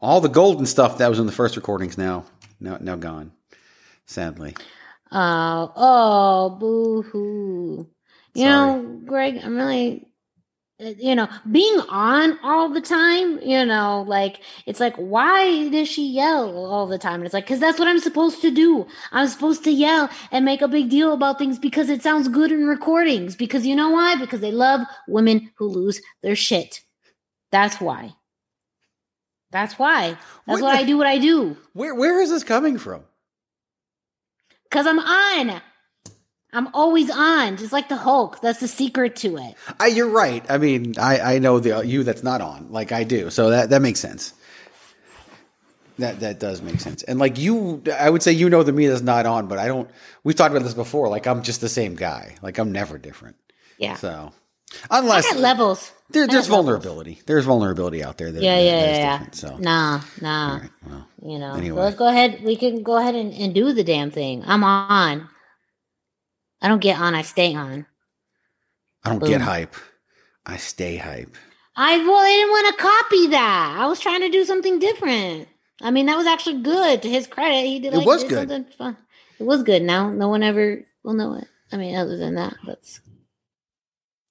All the golden stuff that was in the first recordings now, now, now gone. Sadly. Oh, oh, boo hoo. You know, Greg, I'm really, uh, you know, being on all the time, you know, like, it's like, why does she yell all the time? And it's like, because that's what I'm supposed to do. I'm supposed to yell and make a big deal about things because it sounds good in recordings. Because you know why? Because they love women who lose their shit. That's why. That's why. That's what I do. What I do. Where where is this coming from? Cause I'm on. I'm always on, just like the Hulk. That's the secret to it. I, you're right. I mean, I, I know the you that's not on, like I do. So that that makes sense. That that does make sense. And like you, I would say you know the me that's not on, but I don't. We've talked about this before. Like I'm just the same guy. Like I'm never different. Yeah. So unless levels. There, there's vulnerability. Levels. There's vulnerability out there. That, yeah, yeah, that yeah. So. Nah, nah. Right, well, you know, anyway. let's go ahead. We can go ahead and, and do the damn thing. I'm on. I don't get on. I stay on. I don't Boom. get hype. I stay hype. I well, I didn't want to copy that. I was trying to do something different. I mean, that was actually good to his credit. He did. Like, it was did good. Something fun. It was good. Now, no one ever will know it. I mean, other than that, that's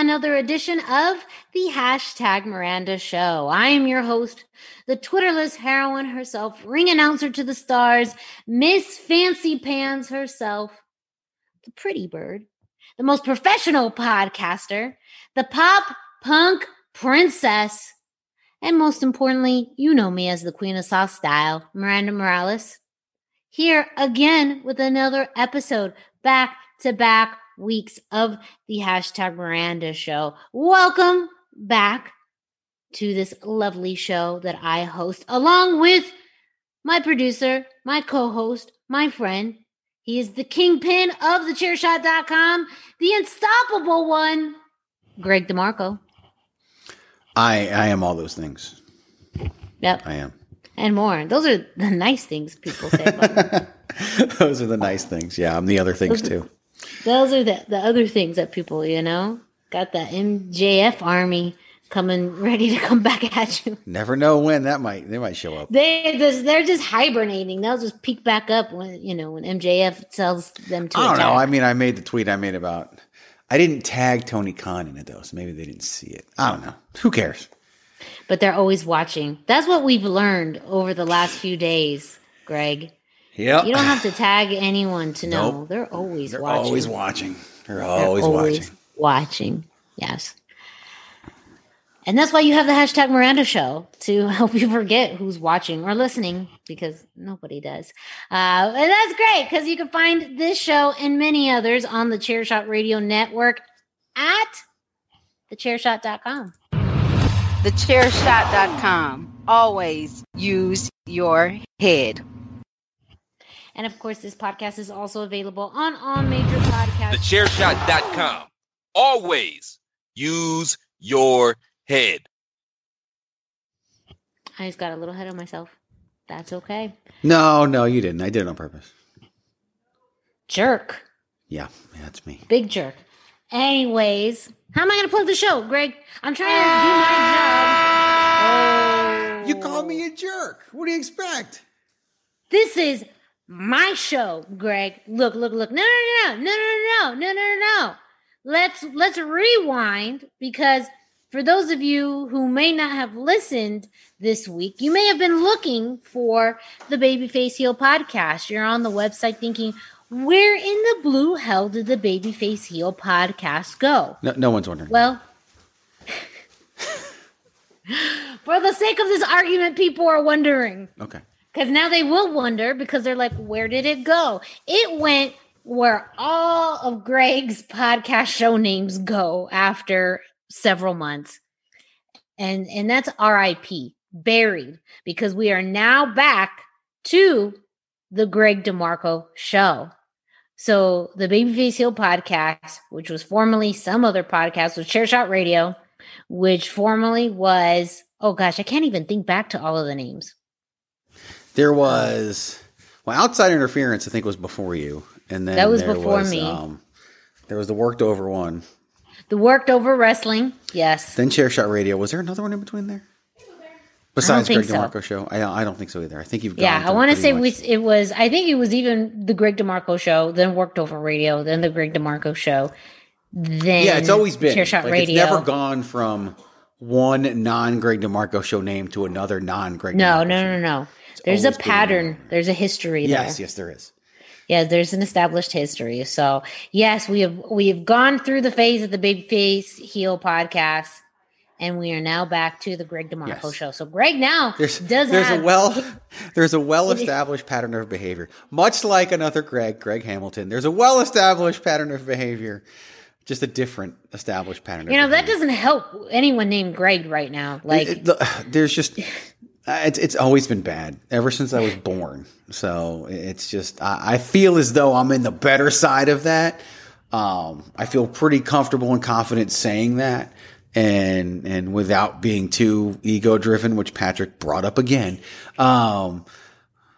another edition of the hashtag Miranda Show. I am your host, the Twitterless heroine herself, ring announcer to the stars, Miss Fancy Pants herself, the pretty bird, the most professional podcaster, the pop punk princess, and most importantly, you know me as the Queen of Soft Style, Miranda Morales. Here again with another episode back to back weeks of the hashtag Miranda show. Welcome back to this lovely show that I host along with my producer, my co host, my friend. He is the kingpin of the chairshot.com, the unstoppable one, Greg DeMarco. I I am all those things. Yep. I am. And more. Those are the nice things people say about Those are the nice things. Yeah, I'm the other things too. Those are the, the other things that people, you know, got that MJF army coming ready to come back at you. Never know when that might they might show up. They just, they're just hibernating. They'll just peek back up when you know when MJF tells them to. I don't know. I mean, I made the tweet I made about. I didn't tag Tony Khan in it though, so maybe they didn't see it. I don't know. Who cares? but they're always watching. That's what we've learned over the last few days, Greg. Yep. You don't have to tag anyone to know. Nope. They're always watching. They're watching. always watching. They're They're always, watching. watching. Yes. And that's why you have the hashtag Miranda Show to help you forget who's watching or listening because nobody does. Uh, and that's great because you can find this show and many others on the Chairshot Radio Network at thechairshot.com. Thechairshot.com. Always use your head. And of course, this podcast is also available on all major podcasts. Thechairshot.com. Always use your head. I just got a little ahead of myself. That's okay. No, no, you didn't. I did it on purpose. Jerk. Yeah, yeah, that's me. Big jerk. Anyways, how am I going to plug the show, Greg? I'm trying to do my job. Oh. You call me a jerk. What do you expect? This is my show, Greg. Look, look, look. No, no, no, no, no, no, no, no, no, no. Let's let's rewind because for those of you who may not have listened this week, you may have been looking for the Babyface Heel podcast. You're on the website thinking, where in the blue hell did the Babyface Heel podcast go? No, no one's wondering. Well, for the sake of this argument, people are wondering. okay. Because now they will wonder because they're like, where did it go? It went where all of Greg's podcast show names go after several months. And and that's RIP, buried, because we are now back to the Greg DeMarco show. So the Babyface Heel podcast, which was formerly some other podcast, was Chair Shot Radio, which formerly was oh gosh, I can't even think back to all of the names. There was well, outside interference. I think was before you, and then That was there before was, me. Um, there was the worked over one. The worked over wrestling, yes. Then Chair Shot Radio. Was there another one in between there? Besides Greg so. DeMarco show, I I don't think so either. I think you've Yeah, I want to say we, it was. I think it was even the Greg DeMarco show, then worked over radio, then the Greg DeMarco show, then Yeah, it's always been Chair Shot like, Radio. It's never gone from one non Greg DeMarco show name to another non Greg. no, DeMarco no, show. no, no. There's a been pattern. There's a history Yes, there. yes, there is. Yeah, there's an established history. So yes, we have we have gone through the phase of the Big Face Heel podcast, and we are now back to the Greg DeMarco Yes. show. So Greg now There's does there's have a well there's a well established pattern of behavior, much like another Greg, Greg Hamilton. There's a well established pattern of behavior, just a different established pattern. You know that doesn't help anyone named Greg right now. Like It- the- there's just it's it's always been bad ever since I was born. So it's just I, I feel as though I'm in the better side of that. Um, I feel pretty comfortable and confident saying that, and and without being too ego driven, which Patrick brought up again. Um,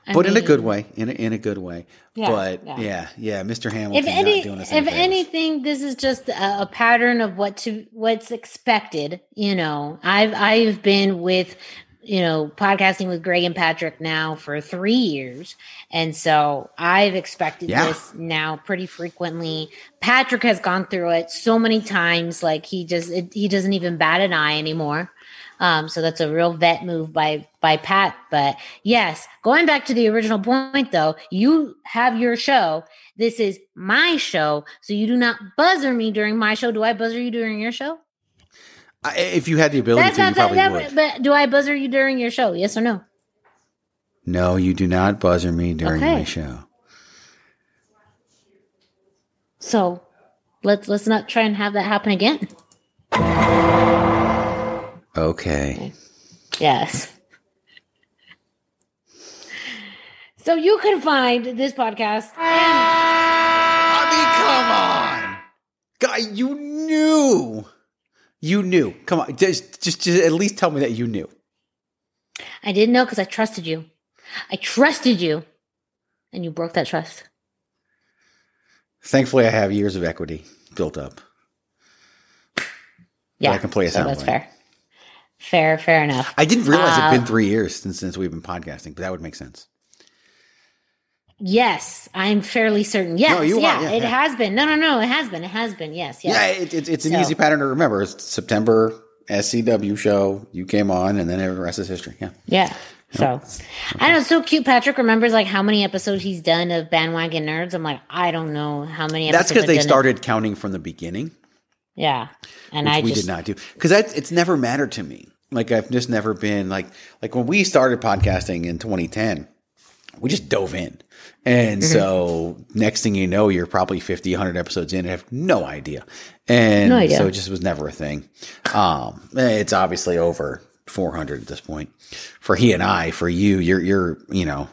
I but in a good way, in a, in a good way. Yeah, but yeah. yeah. yeah, Mr. if Hamilton any not doing us if any anything this is just a, a pattern of what to what's expected you know i've i've been with you know podcasting with greg and patrick now for three years and so i've expected Yeah. this now pretty frequently patrick has gone through it so many times like he just it, he doesn't even bat an eye anymore um, so that's a real vet move by by Pat. But yes, going back to the original point though, you have your show. This is my show, so you do not buzzer me during my show. Do I buzzer you during your show? I, if you had the ability That's to, you probably that- would. but do I buzzer you during your show? Yes or no? no, you do not buzzer me during Okay. my show. So let's let's not try and have that happen again. Okay. Yes. So you can find this podcast and I mean, come on, guy. You knew. You knew. Come on, just, just, just at least tell me that you knew. I didn't know because I trusted you. I trusted you, and you broke that trust. Thankfully, I have years of equity built up. Yeah, I can play a so sound that's bite. fair. Fair, fair enough. I didn't realize Uh, it'd been three years since since we've been podcasting, but that would make sense. Yes, I'm fairly certain. Yes, are, yeah, yeah, it yeah. has been. No, no, no, it has been. It has been. Yes, yes. Yeah, it, it, it's an So- easy pattern to remember. It's September SCW show. You came on, and then the rest is history. Yeah. Yeah. So I know it's so cute. Patrick remembers like how many episodes he's done of Bandwagon Nerds. I'm like, I don't know how many. That's because they started counting from the beginning, Yeah, and I we just did not do. Because it's never mattered to me. Like I've just never been like like when we started podcasting in 2010, we just dove in. And Mm-hmm. so next thing you know, you're probably 50, 100 episodes in and have no idea. And No idea. so it just was never a thing. Um, it's obviously over 400 at this point for he and I, for you, you're, you're, you know,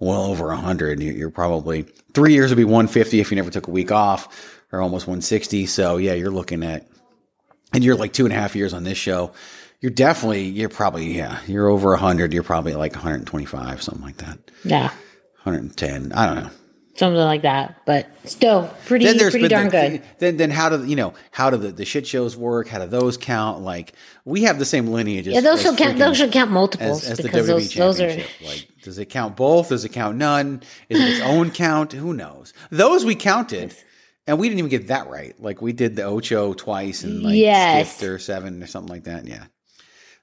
well over a 100. You're, you're probably three years would be 150 if you never took a week off or almost 160. So yeah, you're looking at, and you're like two and a half years on this show. You're definitely, you're probably, yeah, you're over 100. You're probably like 125, something like that. yeah, 110. I don't know. something like that. But still, pretty Then there's pretty darn the, good. Then then how do you know how do the, the shit shows work? How do those count? Like we have the same lineage. As, Yeah, those should count. Those should count multiples as, as the because WWE those those are. Like, does it count both? Does it count none? Is it its own count? Who knows? Those we counted, and we didn't even get that right. Like we did the Ocho twice and like Yes. or seven or something like that. Yeah.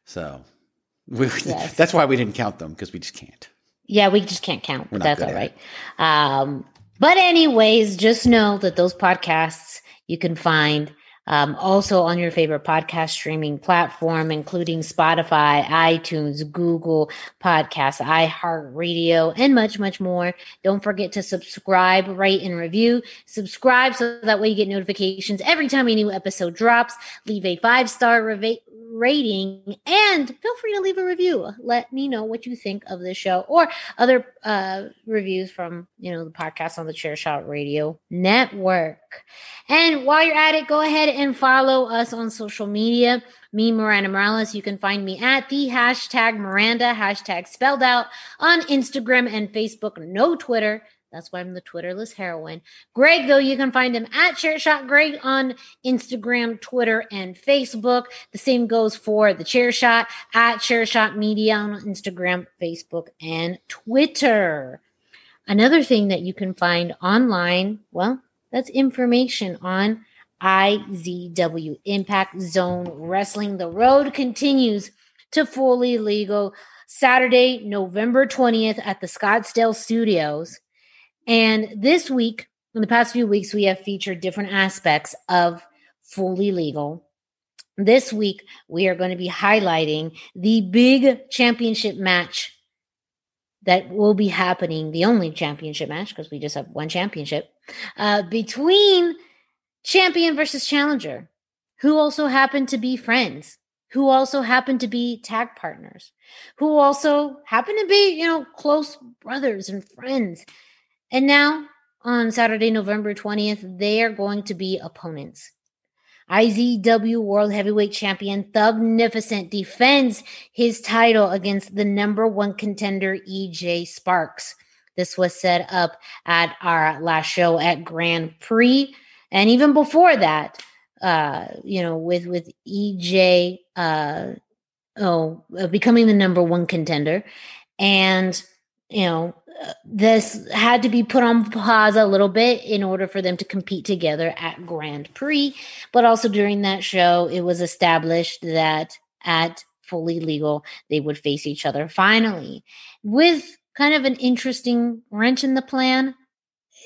So we, Yes. that's why we didn't count them because we just can't. Yeah, we just can't count, but that's all right. Um, but anyways, just know that those podcasts you can find um, also on your favorite podcast streaming platform, including Spotify, iTunes, Google Podcasts, iHeartRadio, and much, much more. Don't forget to subscribe, rate, and review. Subscribe so that way you get notifications every time a new episode drops. Leave a five star rating and feel free to leave a review. Let me know what you think of this show or other uh, reviews from you know the podcast on the Chair Shot Radio Network. And while you're at it, go ahead and follow us on social media. Me, Miranda Morales. You can find me at the hashtag Miranda, hashtag spelled out on Instagram and Facebook, no Twitter. That's why I'm the Twitterless heroine. Greg, though, you can find him at Chairshot Greg on Instagram, Twitter, and Facebook. The same goes for the Chairshot at Chairshot Media on Instagram, Facebook, and Twitter. Another thing that you can find online, well, that's information on IZW Impact Zone Wrestling. The road continues to fully legal Saturday, November 20th at the Scottsdale Studios. And this week, in the past few weeks, we have featured different aspects of fully legal. This week, we are going to be highlighting the big championship match that will be happening, the only championship match, because we just have one championship, uh, between champion versus challenger, who also happen to be friends, who also happen to be tag partners, who also happen to be, you know, close brothers and friends. And now on Saturday, November 20th, they are going to be opponents. IZW World Heavyweight Champion Thugnificent defends his title against the number one contender EJ Sparks. This was set up at our last show at Grand Prix, and even before that, uh, you know, with with EJ, uh, oh, becoming the number one contender, and you know, this had to be put on pause a little bit in order for them to compete together at Grand Prix. But also during that show, it was established that at Fully Legal, they would face each other finally with kind of an interesting wrench in the plan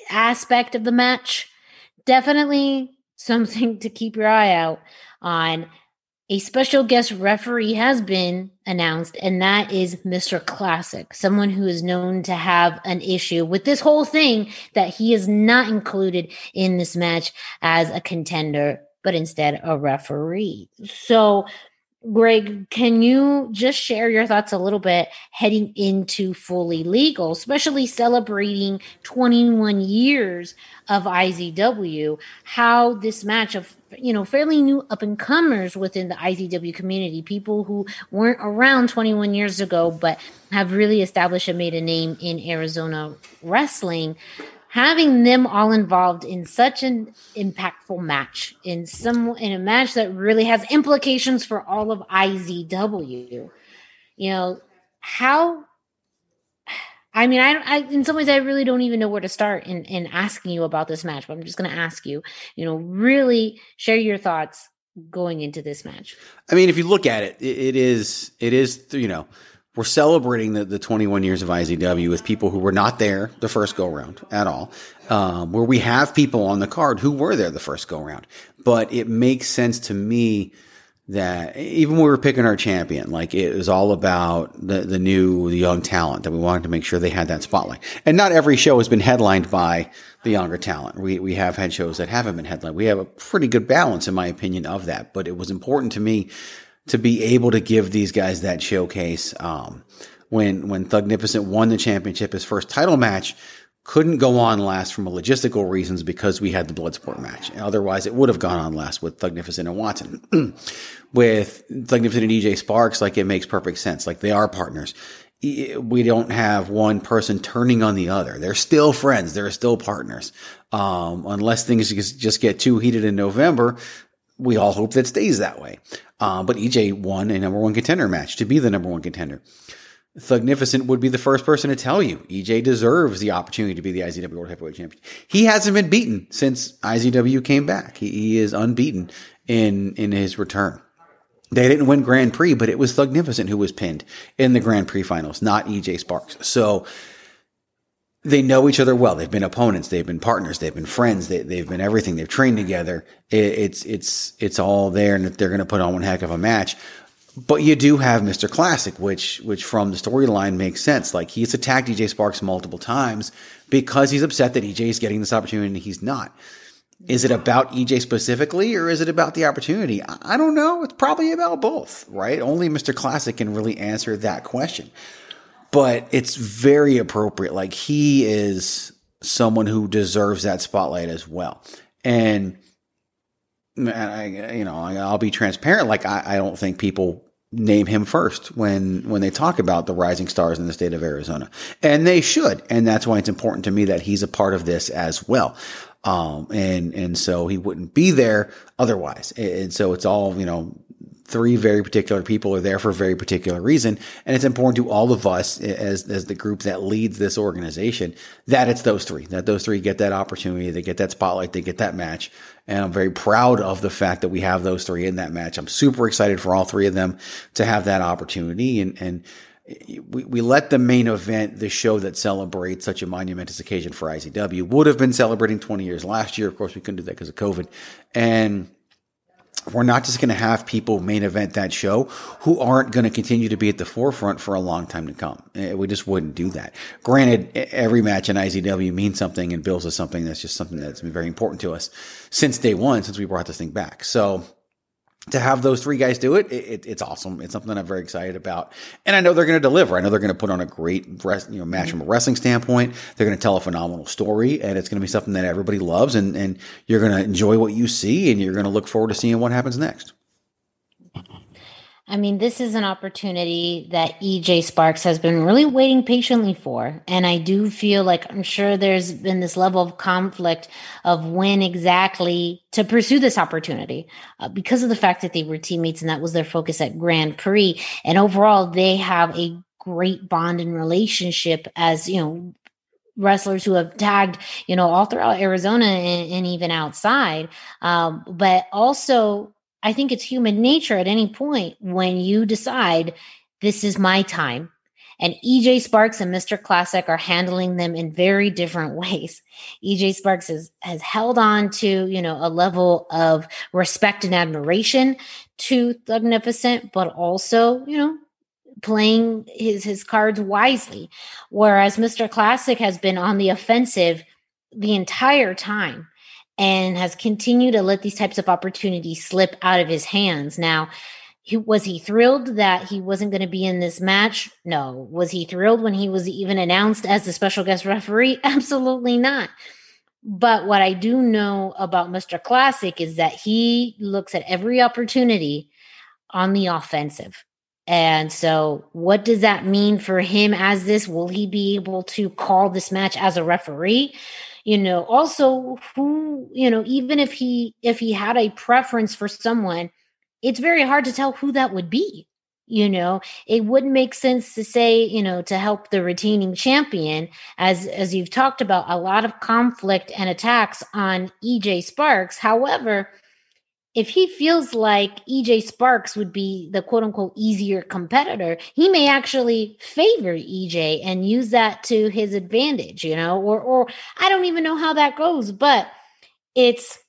aspect of the match. Definitely something to keep your eye out on. A special guest referee has been announced, and that is Mr. Classic, someone who is known to have an issue with this whole thing that he is not included in this match as a contender, but instead a referee. So, Greg, can you just share your thoughts a little bit heading into fully legal, especially celebrating 21 years of IZW, how this match of you know fairly new up and comers within the IZW community, people who weren't around 21 years ago but have really established and made a name in Arizona wrestling. Having them all involved in such an impactful match in some in a match that really has implications for all of IZW. You know, how I mean, I, I, in some ways, I really don't even know where to start in, in asking you about this match, but I'm just going to ask you, you know, really share your thoughts going into this match. I mean, if you look at it, it, it is, it is, you know, we're celebrating the, the 21 years of IZW with people who were not there the first go round at all. Um, where we have people on the card who were there the first go round, but it makes sense to me that even when we were picking our champion, like it was all about the, the new, the young talent that we wanted to make sure they had that spotlight. And not every show has been headlined by the younger talent. We, we have had shows that haven't been headlined. We have a pretty good balance, in my opinion, of that. But it was important to me to be able to give these guys that showcase. Um, when, when Thugnificent won the championship, his first title match, couldn't go on last from logistical reasons because we had the Bloodsport match. Otherwise, it would have gone on last with Thugnificent and Watson. with Thugnificent and EJ Sparks, like it makes perfect sense. Like they are partners. We don't have one person turning on the other. They're still friends. They're still partners. Um, unless things just get too heated in November, we all hope that stays that way. Um, but EJ won a number one contender match to be the number one contender. Thugnificent would be the first person to tell you EJ deserves the opportunity to be the IZW World Heavyweight Champion. He hasn't been beaten since IZW came back. He, he is unbeaten in in his return. They didn't win Grand Prix, but it was Thugnificent who was pinned in the Grand Prix finals, not EJ Sparks. So they know each other well. They've been opponents. They've been partners. They've been friends. They, have been everything. They've trained together. It, it's, it's, it's all there and they're going to put on one heck of a match. But you do have Mr. Classic, which which from the storyline makes sense. Like he's attacked EJ Sparks multiple times because he's upset that EJ is getting this opportunity and he's not. Is it about EJ specifically or is it about the opportunity? I don't know. It's probably about both, right? Only Mr. Classic can really answer that question. But it's very appropriate. Like he is someone who deserves that spotlight as well. And I, you know, I'll be transparent. Like I, I don't think people name him first when when they talk about the rising stars in the state of Arizona, and they should. And that's why it's important to me that he's a part of this as well. Um, and and so he wouldn't be there otherwise. And so it's all you know three very particular people are there for a very particular reason. And it's important to all of us as, as the group that leads this organization that it's those three, that those three get that opportunity, they get that spotlight, they get that match. And I'm very proud of the fact that we have those three in that match. I'm super excited for all three of them to have that opportunity and, and, we, we let the main event, the show that celebrates such a monumentous occasion for IZW, would have been celebrating 20 years last year. Of course, we couldn't do that because of COVID. And we're not just going to have people main event that show who aren't going to continue to be at the forefront for a long time to come. Eh, we just wouldn't do that. Granted, every match in IZW means something and bills is something that's just something that's been very important to us since day one, since we brought this thing back. So to have those three guys do it, it, it's awesome. It's something I'm very excited about, and I know they're going to deliver. I know they're going to put on a great you know match mm-hmm. from a wrestling standpoint. They're going to tell a phenomenal story, and it's going to be something that everybody loves, and and you're going to enjoy what you see, and you're going to look forward to seeing what happens next. I mean, this is an opportunity that EJ Sparks has been really waiting patiently for. And I do feel like I'm sure there's been this level of conflict of when exactly to pursue this opportunity uh, because of the fact that they were teammates and that was their focus at Grand Prix. And overall, they have a great bond and relationship as, you know, wrestlers who have tagged, you know, all throughout Arizona and, and even outside. Um, but also, I think it's human nature at any point when you decide this is my time. And EJ Sparks and Mr. Classic are handling them in very different ways. EJ Sparks has, has held on to, you know, a level of respect and admiration to Thugnificent, but also, you know, playing his his cards wisely. Whereas Mr. Classic has been on the offensive the entire time and has continued to let these types of opportunities slip out of his hands. Now, he, was he thrilled that he wasn't going to be in this match? No. Was he thrilled when he was even announced as the special guest referee? Absolutely not. But what I do know about Mr. Classic is that he looks at every opportunity on the offensive. And so, what does that mean for him as this? Will he be able to call this match as a referee? you know also who you know even if he if he had a preference for someone it's very hard to tell who that would be you know it wouldn't make sense to say you know to help the retaining champion as as you've talked about a lot of conflict and attacks on EJ Sparks however if he feels like EJ Sparks would be the quote unquote easier competitor, he may actually favor EJ and use that to his advantage, you know, or or I don't even know how that goes, but it's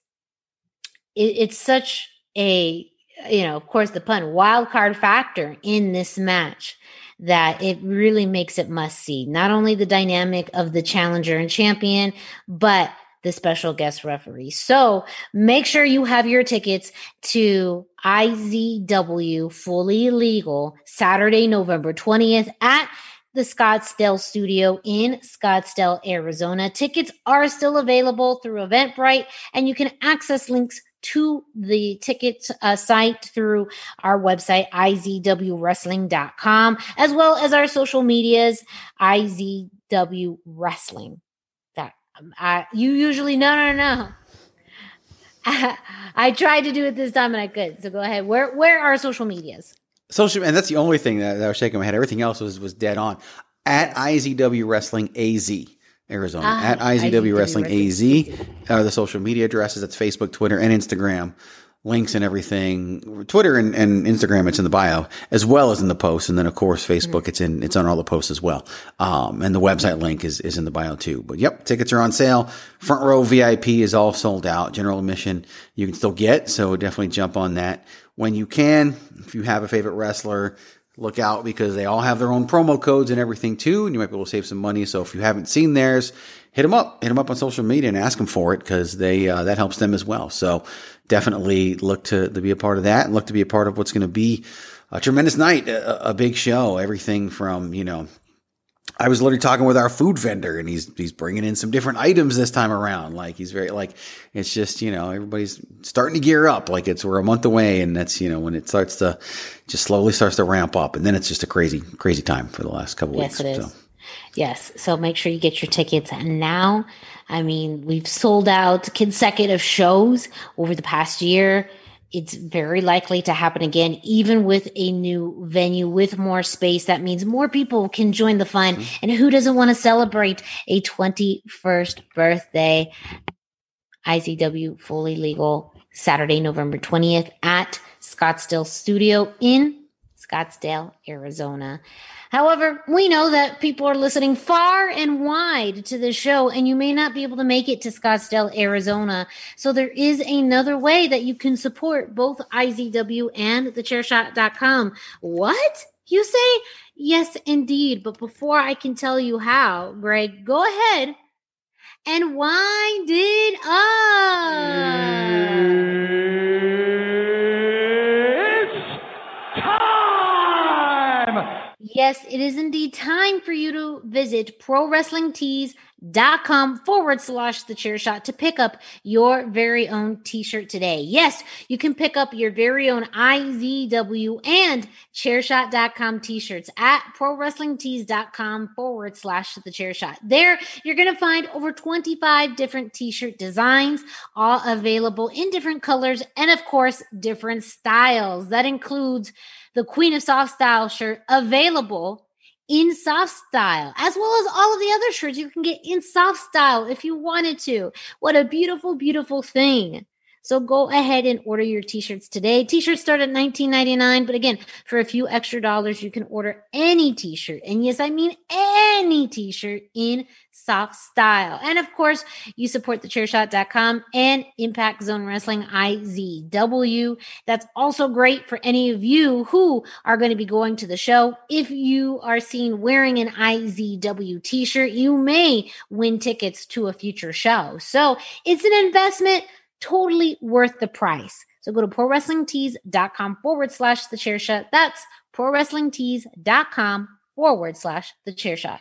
it, it's such a you know, of course the pun wild card factor in this match that it really makes it must see. Not only the dynamic of the challenger and champion, but the special guest referee. So make sure you have your tickets to IZW Fully Legal Saturday, November 20th at the Scottsdale studio in Scottsdale, Arizona. Tickets are still available through Eventbrite, and you can access links to the ticket uh, site through our website, izwwrestling.com, as well as our social medias, IZW Wrestling. I, you usually no no no. I, I tried to do it this time and I could. So go ahead. Where where are social medias? Social and that's the only thing that, that was shaking my head. Everything else was was dead on. At IZW Wrestling AZ. Arizona ah, at IZW, IZW Wrestling, Wrestling AZ are the social media addresses. That's Facebook, Twitter, and Instagram links and everything. Twitter and, and, Instagram, it's in the bio as well as in the post. And then of course, Facebook, it's in, it's on all the posts as well. Um, and the website link is, is in the bio too. But yep, tickets are on sale. Front row VIP is all sold out. General admission you can still get. So definitely jump on that when you can. If you have a favorite wrestler, look out because they all have their own promo codes and everything too. And you might be able to save some money. So if you haven't seen theirs, hit them up, hit them up on social media and ask them for it because they, uh, that helps them as well. So definitely look to, to be a part of that and look to be a part of what's going to be a tremendous night, a, a big show. Everything from, you know, I was literally talking with our food vendor and he's, he's bringing in some different items this time around. Like he's very, like, it's just, you know, everybody's starting to gear up. Like it's, we're a month away and that's, you know, when it starts to just slowly starts to ramp up and then it's just a crazy, crazy time for the last couple yes, weeks. It is. So. Yes. So make sure you get your tickets now. I mean, we've sold out consecutive shows over the past year. It's very likely to happen again, even with a new venue with more space. That means more people can join the fun. Mm-hmm. And who doesn't want to celebrate a 21st birthday? IZW fully legal Saturday, November 20th at Scottsdale Studio in Scottsdale, Arizona. However, we know that people are listening far and wide to this show, and you may not be able to make it to Scottsdale, Arizona. So there is another way that you can support both IZW and thechairshot.com. What? You say? Yes, indeed. But before I can tell you how, Greg, go ahead and wind it up. Mm. Yes, it is indeed time for you to visit prowrestlingtees.com forward slash the chair shot to pick up your very own t-shirt today. Yes, you can pick up your very own IZW and chairshot.com t-shirts at prowrestlingtees.com forward slash the chair shot. There, you're going to find over 25 different t-shirt designs, all available in different colors and of course, different styles. That includes the Queen of Soft Style shirt available in soft style, as well as all of the other shirts you can get in soft style if you wanted to. What a beautiful, beautiful thing. So go ahead and order your t-shirts today. T-shirts start at $19.99, but again, for a few extra dollars, you can order any t-shirt. And yes, I mean any t-shirt in soft style. And of course, you support thechairshot.com and Impact Zone Wrestling IZW. That's also great for any of you who are going to be going to the show. If you are seen wearing an IZW t-shirt, you may win tickets to a future show. So it's an investment totally worth the price. So go to prowrestlingtees.com forward slash the chair shot. That's prowrestlingtees.com forward slash the chair shot.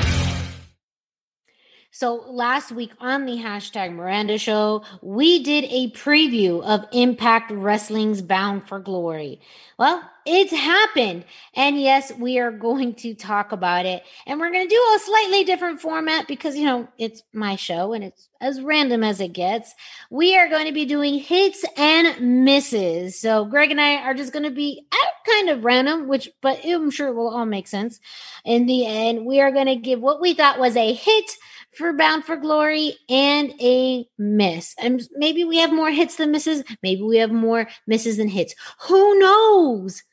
So last week on the hashtag Miranda Show, we did a preview of Impact Wrestling's Bound for Glory. Well, it's happened. And yes, we are going to talk about it. And we're going to do a slightly different format because, you know, it's my show and it's as random as it gets. We are going to be doing hits and misses. So Greg and I are just going to be kind of random, which, but I'm sure it will all make sense. In the end, we are going to give what we thought was a hit for Bound for Glory and a miss. And maybe we have more hits than misses. Maybe we have more misses than hits. Who knows?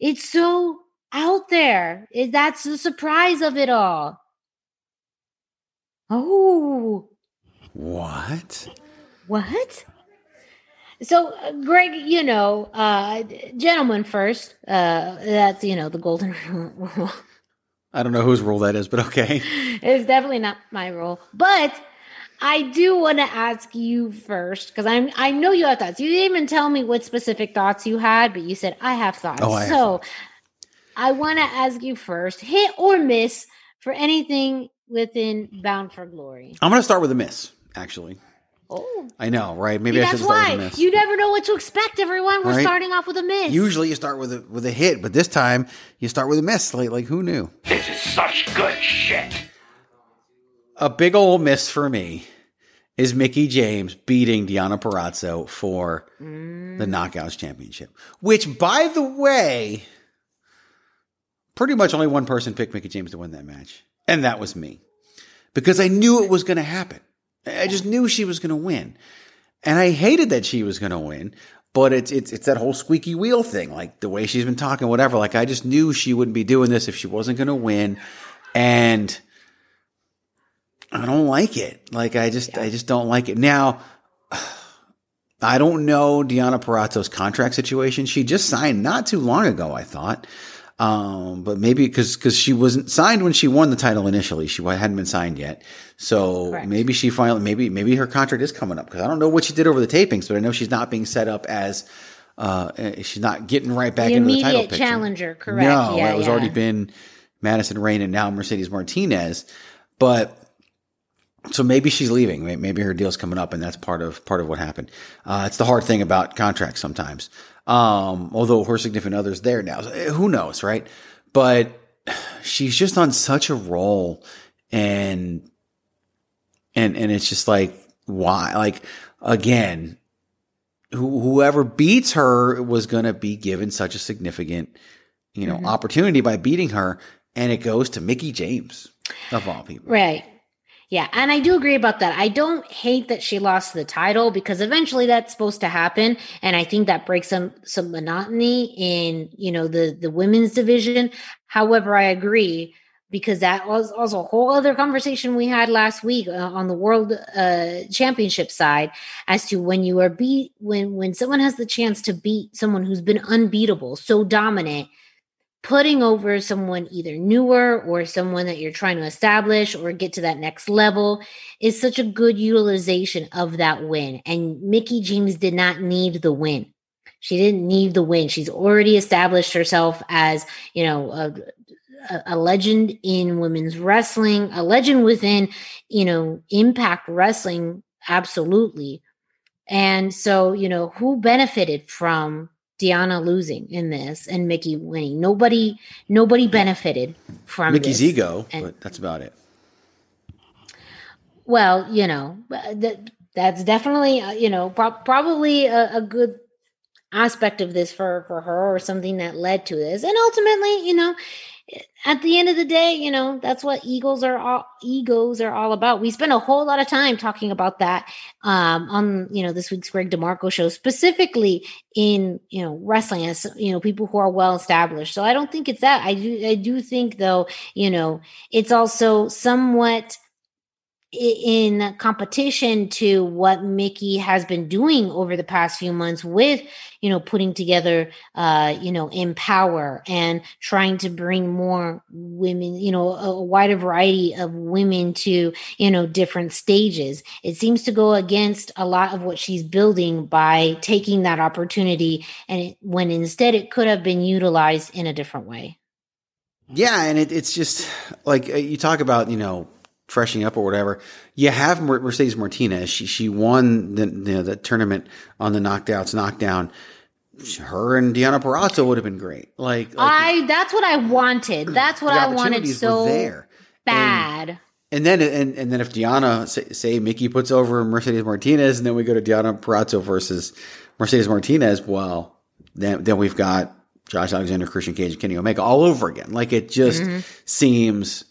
It's so out there. That's the surprise of it all. Oh. What? What? So, uh, Greg, you know, uh, gentlemen first. Uh, that's, you know, the golden rule. I don't know whose rule that is, but okay. it's definitely not my rule. But I do want to ask you first because I'm I know you have thoughts. You didn't even tell me what specific thoughts you had, but you said I have thoughts. Oh, I so I want to ask you first, hit or miss for anything within Bound for Glory. I'm going to start with a miss, actually. Oh, I know, right? Maybe See, I should that's start why with a miss. you never know what to expect. Everyone, we're Right. starting off with a miss. Usually you start with a with a hit, but this time you start with a miss. Like like who knew? This is such good shit. A big old miss for me is Mickie James beating Deonna Purrazzo for mm. the Knockouts Championship. Which, by the way, pretty much only one person picked Mickie James to win that match, and that was me, because I knew it was going to happen. I just knew she was going to win, and I hated that she was going to win. But it's it's it's that whole squeaky wheel thing, like the way she's been talking, whatever. Like I just knew she wouldn't be doing this if she wasn't going to win, and I don't like it. Like I just I just don't like it. Now I don't know Deonna Purrazzo's contract situation. She just signed not too long ago, I thought. Um, but maybe because because she wasn't signed when she won the title initially, she hadn't been signed yet. So Correct. maybe she finally maybe maybe her contract is coming up because I don't know what she did over the tapings, but I know she's not being set up as uh eh, she's not getting right back The into the title immediate picture. challenger, correct. No, Yeah, it was yeah. already been Madison Rayne and now Mercedes Martinez, but so maybe she's leaving. Maybe her deal's coming up, and that's part of part of what happened. Uh, it's the hard thing about contracts sometimes. Um, although her significant other's there now, eh, who knows, right? But she's just on such a roll, and and and it's just like why? Like again, who, whoever beats her was going to be given such a significant, you Mm-hmm. know, opportunity by beating her, and it goes to Mickie James of all people. Right. Yeah, and I do agree about that. I don't hate that she lost the title because eventually that's supposed to happen, and I think that breaks some some monotony in you know the the women's division. However, I agree because that was also a whole other conversation we had last week uh, on the world uh, championship side as to when you are beat when when someone has the chance to beat someone who's been unbeatable, so dominant putting over someone either newer or someone that you're trying to establish or get to that next level is such a good utilization of that win. And Mickie James did not need the win. She didn't need the win. She's already established herself as, you know, a, a legend in women's wrestling, a legend within, you know, impact wrestling. Absolutely. And so, you know, who benefited from Deonna losing in this and Mickie winning. Nobody, nobody benefited from Mickie's this. ego, And- but that's about it. Well, you know, that that's definitely uh, you know pro- probably a, a good aspect of this for for her or something that led to this. And ultimately, you know, at the end of the day, you know, that's what egos are all egos are all about. We spent a whole lot of time talking about that um on, you know, this week's Greg DeMarco show, specifically in, you know, wrestling as you know, people who are well established. So I don't think it's that. I do I do think though, you know, it's also somewhat in competition to what Mickie has been doing over the past few months with, you know, putting together, uh, you know, Empower and trying to bring more women, you know, a, wider variety of women to, you know, different stages. It seems to go against a lot of what she's building by taking that opportunity and when instead it could have been utilized in a different way. Yeah, and it, it's just like uh, you talk about, you know, freshening up or whatever. You have Mercedes Martinez. She she won the you know, the tournament on the knockouts knockdown. Her and Deonna Purrazzo would have been great. Like, like I that's what I wanted. That's what I wanted so there. bad. And then and, and then if Deonna say, say Mickie puts over Mercedes Martinez, and then we go to Deonna Purrazzo versus Mercedes Martinez, well, then then we've got Josh Alexander, Christian Cage, and Kenny Omega all over again. Like it just mm-hmm. seems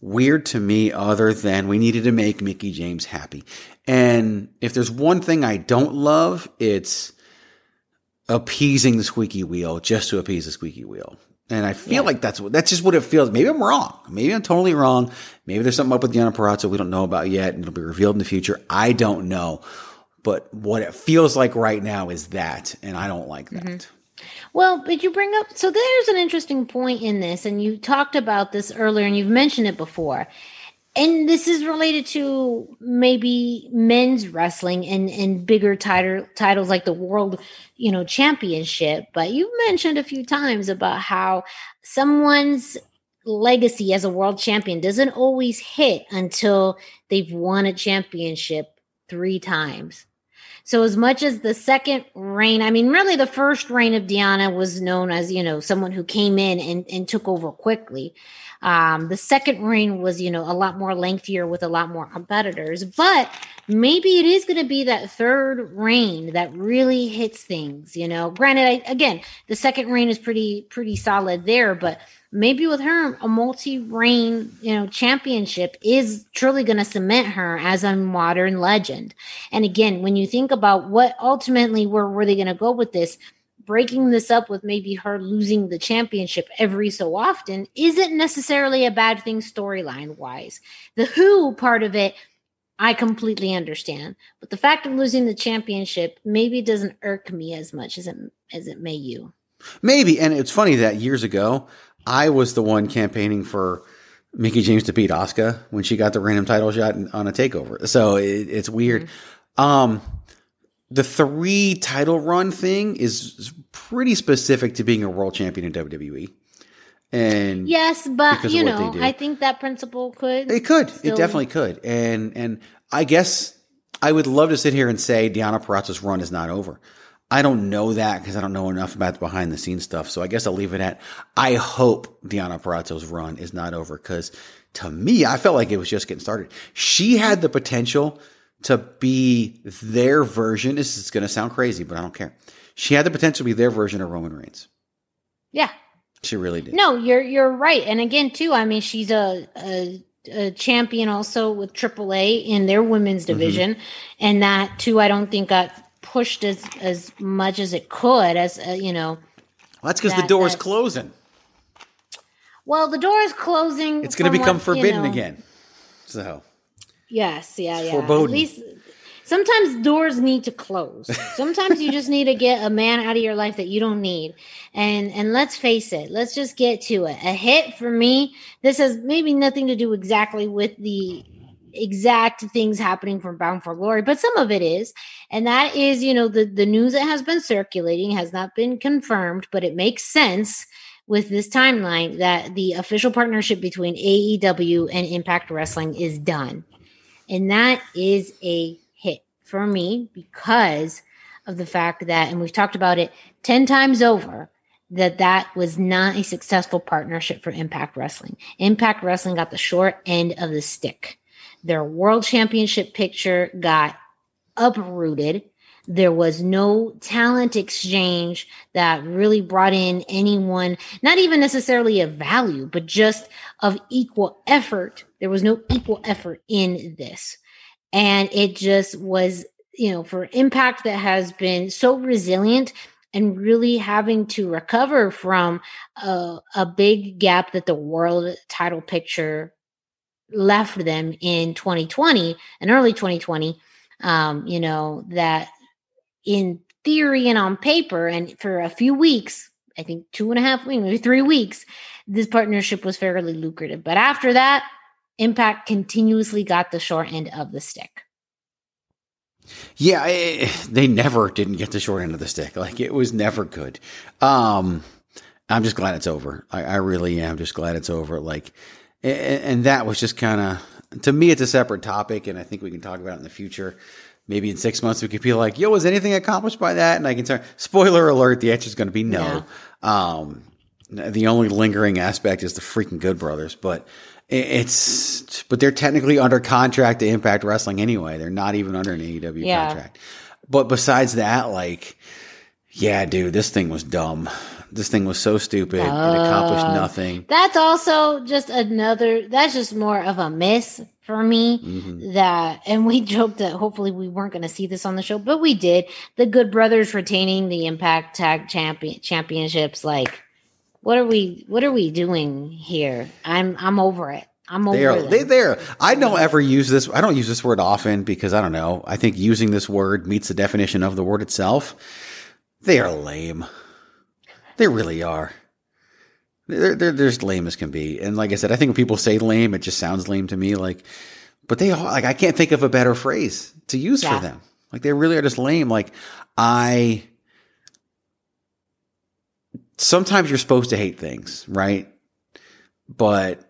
weird to me. Other than we needed to make Mickie James happy, and if there's one thing I don't love, it's appeasing the squeaky wheel just to appease the squeaky wheel. And I feel like that's what that's just what it feels. Maybe I'm wrong. Maybe I'm totally wrong. Maybe there's something up with Deonna Purrazzo we don't know about yet, and it'll be revealed in the future. I don't know. But what it feels like right now is that, and I don't like that. Mm-hmm. Well, but you bring up so there's an interesting point in this, and you talked about this earlier, and you've mentioned it before. And this is related to maybe men's wrestling and, and bigger title, titles like the world, you know, championship. But you mentioned a few times about how someone's legacy as a world champion doesn't always hit until they've won a championship three times. So as much as the second reign, I mean, really the first reign of Diana was known as, you know, someone who came in and, and took over quickly. Um, the second reign was, you know, a lot more lengthier with a lot more competitors, but maybe it is going to be that third reign that really hits things, you know, granted, I, again, the second reign is pretty, pretty solid there, but maybe with her, a multi-reign, you know, championship is truly going to cement her as a modern legend. And again, when you think about what ultimately where were they going to go with this, breaking this up with maybe her losing the championship every so often isn't necessarily a bad thing storyline wise. The Who part of it, I completely understand, but the fact of losing the championship maybe doesn't irk me as much as it as it may you. Maybe. And it's funny that years ago, I was the one campaigning for Mickie James to beat Asuka when she got the random title shot on a takeover. So it, it's weird. Um, the three title run thing is pretty specific to being a world champion in WWE. And Yes, but you of what they know. I think that principle could It could. still- It definitely could. And and I guess I would love to sit here and say Deonna Purrazzo's run is not over. I don't know that because I don't know enough about the behind the scenes stuff. So I guess I'll leave it at I hope Deonna Purrazzo's run is not over because to me, I felt like it was just getting started. She had the potential to be their version. This is going to sound crazy, but I don't care. She had the potential to be their version of Roman Reigns. Yeah. She really did. No, you're you're right. And again, too, I mean, she's a, a a champion also with AAA in their women's Mm-hmm. division, and that too I don't think got pushed as as much as it could as uh, you know. Well, that's because the door door's that- closing. Well, the door is closing. It's going to become what, you forbidden know- again. So Yes, yeah, yeah. foreboding. At least sometimes doors need to close. Sometimes you just need to get a man out of your life that you don't need. And and let's face it, let's just get to it. A hit for me, this has maybe nothing to do exactly with the exact things happening from Bound for Glory, but some of it is. And that is, you know, the the news that has been circulating has not been confirmed, but it makes sense with this timeline that the official partnership between AEW and Impact Wrestling is done. And that is a hit for me because of the fact that, and we've talked about it 10 times over, that that was not a successful partnership for Impact Wrestling. Impact Wrestling got the short end of the stick. Their world championship picture got uprooted. There was no talent exchange that really brought in anyone, not even necessarily of value, but just of equal effort. There was no equal effort in this. And it just was, you know, for impact that has been so resilient and really having to recover from a, a big gap that the world title picture left them in 2020 and early 2020 um you know that in theory and on paper and for a few weeks i think two and a half maybe three weeks this partnership was fairly lucrative but after that impact continuously got the short end of the stick Yeah, eh, they never didn't get the short end of the stick. Like it was never good. Um, I'm just glad it's over. I, I really am just glad it's over. Like, and, and that was just kind of to me, it's a separate topic, and I think we can talk about it in the future. Maybe in six months we could be like, "Yo, was anything accomplished by that?" And I can tell. Spoiler alert: the answer is going to be no. Um, the only lingering aspect is the freaking Good Brothers, but it's but they're technically under contract to Impact Wrestling anyway. They're not even under an AEW Yeah. contract. But besides that, like, yeah, dude, this thing was dumb. This thing was so stupid. it accomplished Uh, nothing. That's also just another, that's just more of a miss for me. Mm-hmm. That, and we joked that hopefully we weren't going to see this on the show, but we did. The Good Brothers retaining the Impact Tag Champion Championships. Like, what are we, what are we doing here? I'm, I'm over it. I'm over They are them. they there. I don't ever use this. I don't use this word often because I don't know. I think using this word meets the definition of the word itself. They are lame. They really are. They're, they're, they're as lame as can be. And like I said, I think when people say lame, it just sounds lame to me. Like, but they are like I can't think of a better phrase to use Yeah. for them. Like they really are just lame. Like I. Sometimes you're supposed to hate things, right? But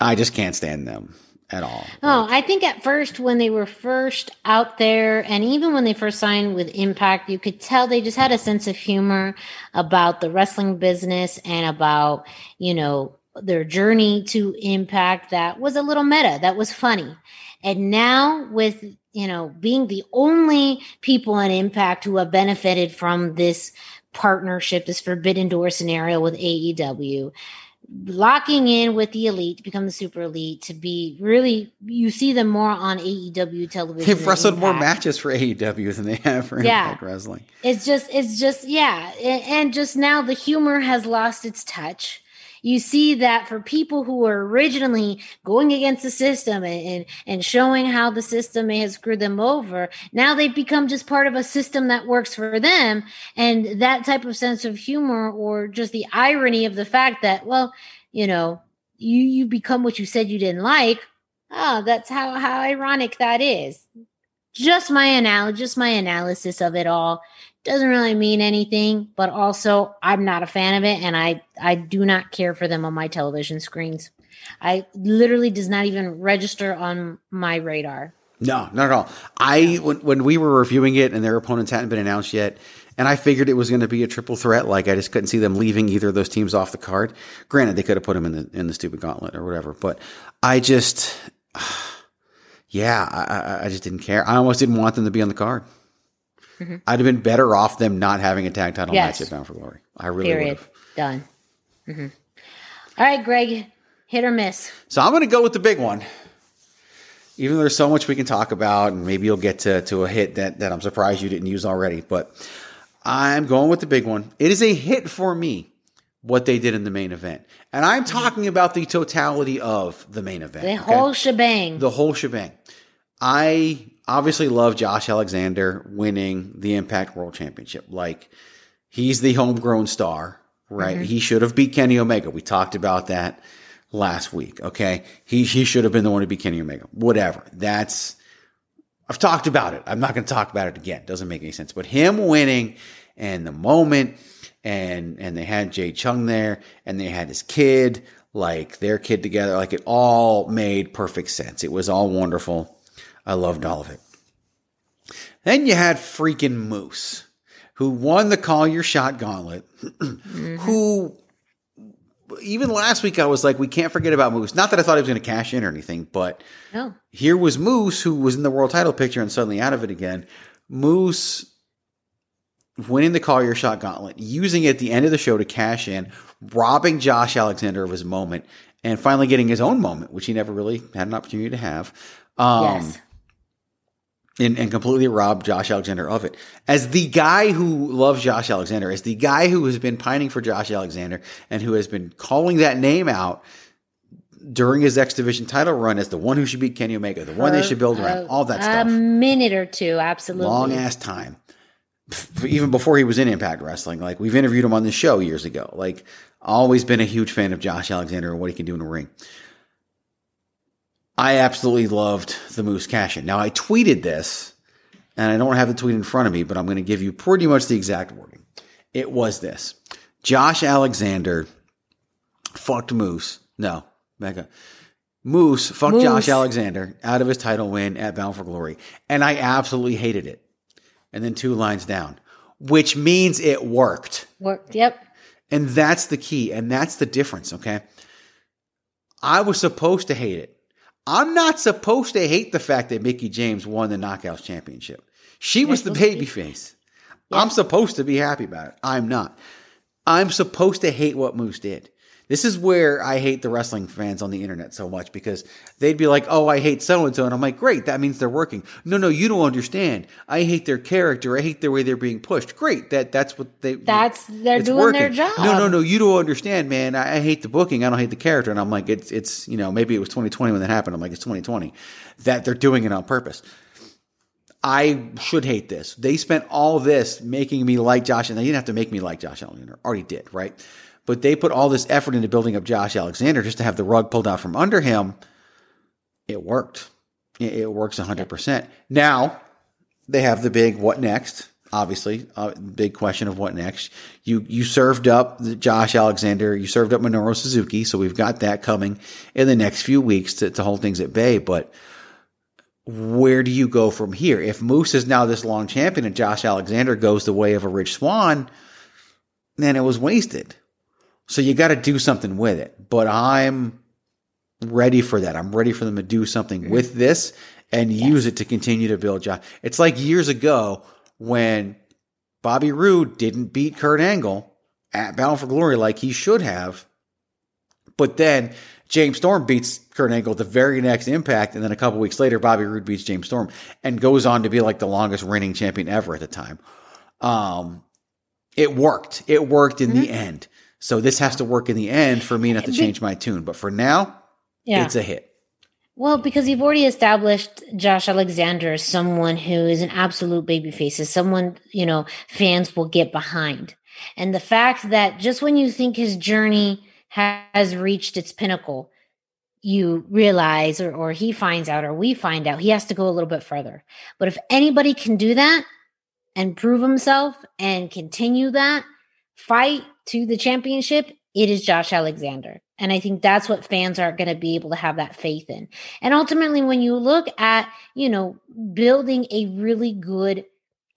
I just can't stand them at all. Oh, I think at first when they were first out there, and even when they first signed with Impact, you could tell they just had a sense of humor about the wrestling business and about, you know, their journey to Impact that was a little meta, that was funny. And now with, you know, being the only people in Impact who have benefited from this partnership, this forbidden door scenario with AEW, locking in with the elite to become the super elite to be really you see them more on AEW television. They've wrestled more matches for AEW than they have for Yeah. Impact Wrestling. It's just it's just yeah, and just now the humor has lost its touch. You see that for people who were originally going against the system and, and, and showing how the system may have screwed them over, now they've become just part of a system that works for them. And that type of sense of humor or just the irony of the fact that, well, you know, you you become what you said you didn't like. Oh, that's how how ironic that is. Just my just my analysis of it all doesn't really mean anything, but also I'm not a fan of it and I I do not care for them on my television screens. I literally does not even register on my radar. No, not at all. I when, when we were reviewing it and their opponents hadn't been announced yet, and I figured it was going to be a triple threat. Like I just couldn't see them leaving either of those teams off the card. Granted, they could have put them in the in the stupid gauntlet or whatever, but I just, yeah, I, I- I just didn't care. I almost didn't want them to be on the card. Mhm. I'd have been better off them not having a tag title Yes. match at Bound for Glory. I really would have. Done. hmm All right, Greg. Hit or miss. So I'm going to go with the big one. Even though there's so much we can talk about, and maybe you'll get to, to a hit that, that I'm surprised you didn't use already, but I'm going with the big one. It is a hit for me what they did in the main event. And I'm talking about the totality of the main event. The whole shebang. The whole shebang. I obviously love Josh Alexander winning the Impact World Championship. Like, he's the homegrown star, right? Mm-hmm. He should have beat Kenny Omega. We talked about that last week, okay? He, he should have been the one to beat Kenny Omega. Whatever. That's, I've talked about it. I'm not going to talk about it again. Doesn't make any sense. But him winning and the moment, and and they had Jade Chung there, and they had his kid, like their kid together, like it all made perfect sense. It was all wonderful. I loved all of it. Then you had freaking Moose, who won the Call Your Shot Gauntlet, who even last week I was like, we can't forget about Moose. Not that I thought he was going to cash in or anything, but No. here was Moose, who was in the world title picture and suddenly out of it again. Moose winning the Call Your Shot Gauntlet, using it at the end of the show to cash in, robbing Josh Alexander of his moment, and finally getting his own moment, which he never really had an opportunity to have. Um, yes. And, and completely robbed Josh Alexander of it. As the guy who loves Josh Alexander, as the guy who has been pining for Josh Alexander and who has been calling that name out during his X Division title run as the one who should beat Kenny Omega, the one they should build around, all that stuff. A minute or two, absolutely. Long ass time. Even before he was in Impact Wrestling, like we've interviewed him on the show years ago. Like, always been a huge fan of Josh Alexander and what he can do in the ring. I absolutely loved the Moose cash in. Now, I tweeted this, and I don't have the tweet in front of me, but I'm going to give you pretty much the exact wording. It was this Josh Alexander fucked Moose. No, back up. Moose fucked Moose. Josh Alexander out of his title win at Bound for Glory. And I absolutely hated it. And then two lines down, which means it worked. Worked. Yep. And that's the key. And that's the difference. Okay. I was supposed to hate it. I'm not supposed to hate the fact that Mickie James won the Knockouts Championship. She was the baby face. I'm supposed to be happy about it. I'm not. I'm supposed to hate what Moose did. This is where I hate the wrestling fans on the internet so much because they'd be like, "Oh, I hate so and so," and I'm like, "Great, that means they're working." No, no, you don't understand. I hate their character. I hate the way they're being pushed. Great, that that's what they. That's they're doing their job. No, no, no, you don't understand, man. I, I hate the booking. I don't hate the character. And I'm like, it's it's you know maybe it was 2020 when that happened. I'm like, it's 2020 that they're doing it on purpose. I should hate this. They spent all this making me like Josh, and they didn't have to make me like Josh Alexander. Already did, right? But they put all this effort into building up Josh Alexander just to have the rug pulled out from under him. It worked. It, works 100%. Now, they have the big what next, obviously, uh, big question of what next. You you served up Josh Alexander, you served up Minoru Suzuki, so we've got that coming in the next few weeks to, to hold things at bay. But where do you go from here? If Moose is now this long champion and Josh Alexander goes the way of a Rich Swann, then it was wasted. So you got to do something with it. But I'm ready for that. I'm ready for them to do something with this and use it to continue to build Josh. It's like years ago when Bobby Roode didn't beat Kurt Angle at Bound for Glory like he should have. But then James Storm beats Kurt Angle at the very next impact. And then a couple weeks later, Bobby Roode beats James Storm and goes on to be like the longest reigning champion ever at the time. Um, it worked. It worked in the end. So this has to work in the end for me not to change my tune. But for now, Yeah. it's a hit. Well, because you've already established Josh Alexander as someone who is an absolute babyface, as someone, you know, fans will get behind. And the fact that just when you think his journey has reached its pinnacle, you realize, or, or he finds out, or we find out, he has to go a little bit further. But if anybody can do that and prove himself and continue that fight to the championship, it is Josh Alexander. And I think that's what fans are going to be able to have that faith in. And ultimately, when you look at, you know, building a really good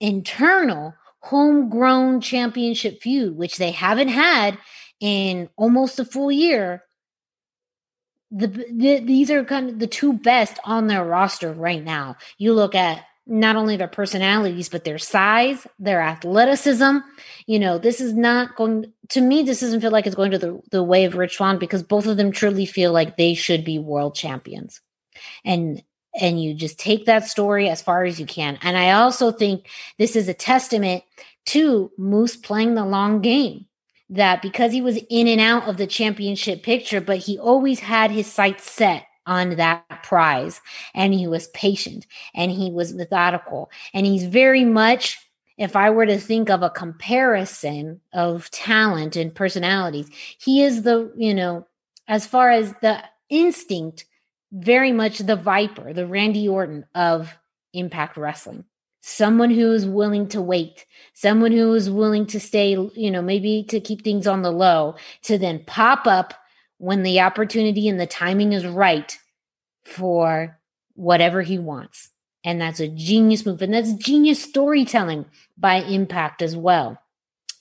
internal homegrown championship feud, which they haven't had in almost a full year, the, the these are kind of the two best on their roster right now. You look at not only their personalities, but their size, their athleticism. You know, this is not going to me, this doesn't feel like it's going to the, the way of Rich Swann because both of them truly feel like they should be world champions. And and you just take that story as far as you can. And I also think this is a testament to Moose playing the long game. That because he was in and out of the championship picture, but he always had his sights set on that prize. And he was patient and he was methodical and he's very much if i were to think of a comparison of talent and personalities he is the you know as far as the instinct very much the viper the randy orton of impact wrestling. Someone who is willing to wait someone who is willing to stay you know maybe to keep things on the low to then pop up when the opportunity and the timing is right for whatever he wants. And that's a genius move. And that's genius storytelling by Impact as well.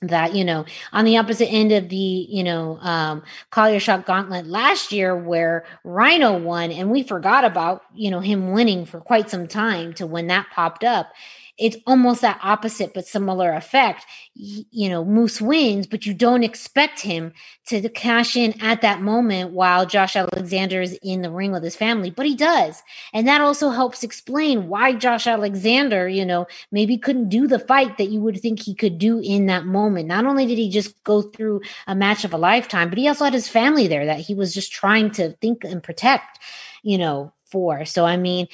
That, you know, on the opposite end of the, you know, um, call your shot gauntlet last year where Rhino won and we forgot about, you know, him winning for quite some time to when that popped up it's almost that opposite but similar effect. You know, Moose wins, but you don't expect him to cash in at that moment while Josh Alexander is in the ring with his family, but he does. And that also helps explain why Josh Alexander, you know, maybe couldn't do the fight that you would think he could do in that moment. Not only did he just go through a match of a lifetime, but he also had his family there that he was just trying to think and protect, you know, for. So, I mean,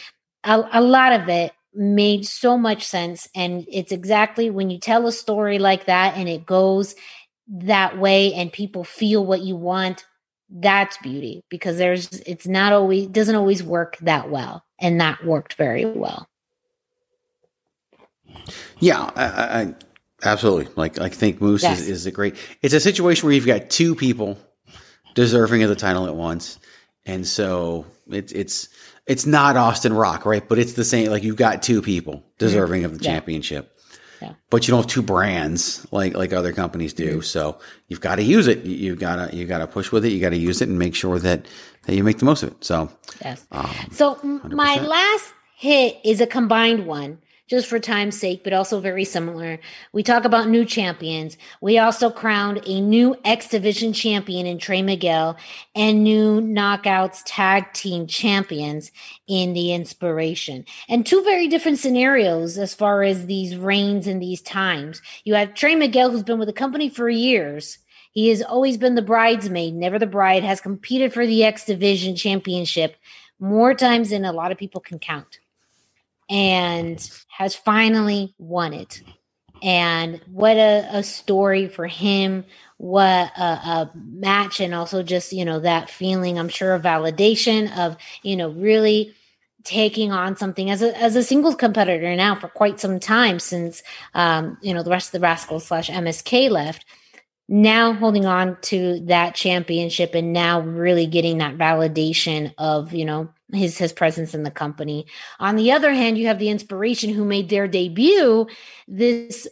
a, a lot of it made so much sense. And it's exactly when you tell a story like that and it goes that way and people feel what you want, that's beauty because there's, it's not always, doesn't always work that well. And that worked very well. Yeah, I, I absolutely. Like, I think Moose yes. is, is a great, it's a situation where you've got two people deserving of the title at once. And so it's, it's, it's not Austin Rock, right? But it's the same. Like you've got two people deserving mm-hmm. of the yeah. championship. Yeah. But you don't have two brands like like other companies do. Mm-hmm. So you've got to use it. You, have got to you got to push with it. You got to use it and make sure that that you make the most of it. So yes. Um, so 100%. my last hit is a combined one just for time's sake, but also very similar. We talk about new champions. We also crowned a new X Division champion in Trey Miguel and new Knockouts tag team champions in the inspiration. And two very different scenarios as far as these reigns and these times. You have Trey Miguel, who's been with the company for years. He has always been the bridesmaid, never the bride, has competed for the X Division championship more times than a lot of people can count and has finally won it. And what a, a story for him. What a, a, match. And also just, you know, that feeling, I'm sure, of validation of, you know, really taking on something as a, as a singles competitor now for quite some time since, um, you know, the rest of the Rascals slash MSK left now holding on to that championship and now really getting that validation of you know his his presence in the company. On the other hand you have the inspiration who made their debut this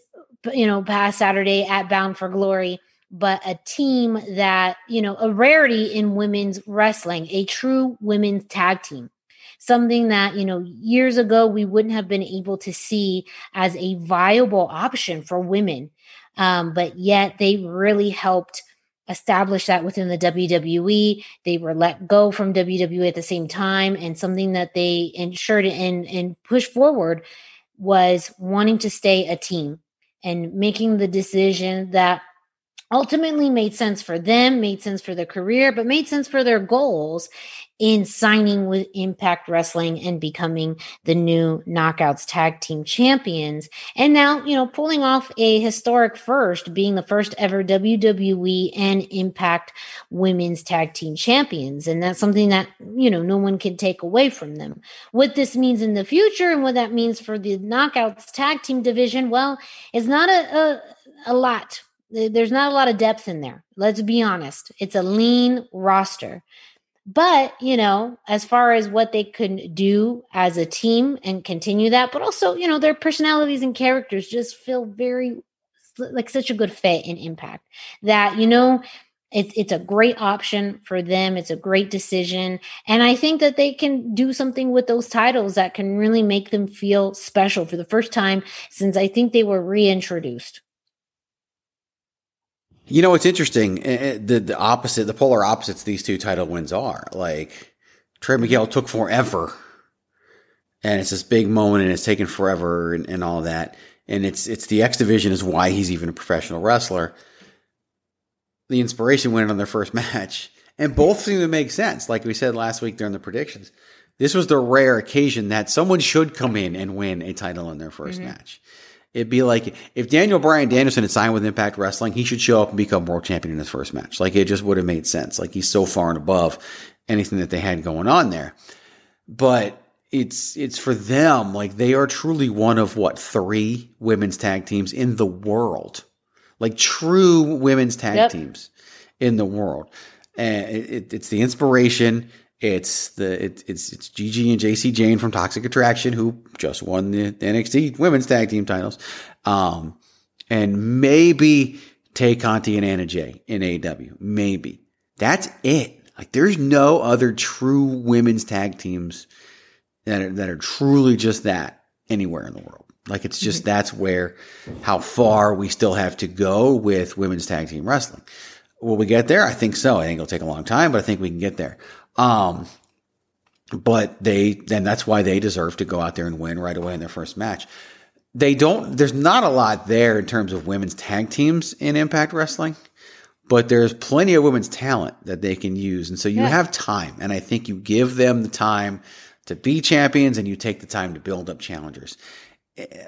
you know past saturday at bound for glory but a team that you know a rarity in women's wrestling a true women's tag team. Something that you know years ago we wouldn't have been able to see as a viable option for women um, but yet they really helped establish that within the WWE. They were let go from WWE at the same time, and something that they ensured and and pushed forward was wanting to stay a team and making the decision that ultimately made sense for them, made sense for their career, but made sense for their goals in signing with Impact Wrestling and becoming the new Knockouts Tag Team Champions. And now, you know, pulling off a historic first, being the first ever WWE and Impact Women's Tag Team Champions. And that's something that, you know, no one can take away from them. What this means in the future and what that means for the Knockouts Tag Team division, well, it's not a, a, a lot there's not a lot of depth in there. Let's be honest. It's a lean roster. But, you know, as far as what they could do as a team and continue that, but also, you know, their personalities and characters just feel very like such a good fit and impact that, you know, It's it's a great option for them. It's a great decision, and I think that they can do something with those titles that can really make them feel special for the first time since I think they were reintroduced. You know, it's interesting. eh, eh, The the opposite, the polar opposites. These two title wins are like Trey Miguel took forever, and it's this big moment, and it's taken forever, and, and all that. And it's it's the X division is why he's even a professional wrestler. The inspiration went on their first match, and both seem to make sense. Like we said last week during the predictions, this was the rare occasion that someone should come in and win a title in their 1st match. It'd be like if Daniel Bryan Danielson had signed with Impact Wrestling, he should show up and become world champion in his first match. Like it just would have made sense. Like he's so far and above anything that they had going on there. But it's it's for them like they are truly one of what three women's tag teams in the world, like true women's tag Yep. teams in the world. And it, it, it's the inspiration. It's the it, it's it's Gigi and Jacy Jayne from Toxic Attraction who just won the NXT Women's Tag Team titles, um, and maybe Tay Conti and Anna Jay in AEW. Maybe that's it. Like there's no other true women's tag teams that are, that are truly just that anywhere in the world. Like it's just that's where how far we still have to go with women's tag team wrestling. Will we get there? I think so. I think it'll take a long time, but I think we can get there. Um, but they then that's why they deserve to go out there and win right away in their first match. They don't. There's not a lot there in terms of women's tag teams in Impact Wrestling, but there's plenty of women's talent that they can use, and so you Yeah. have time. And I think you give them the time to be champions, and you take the time to build up challengers.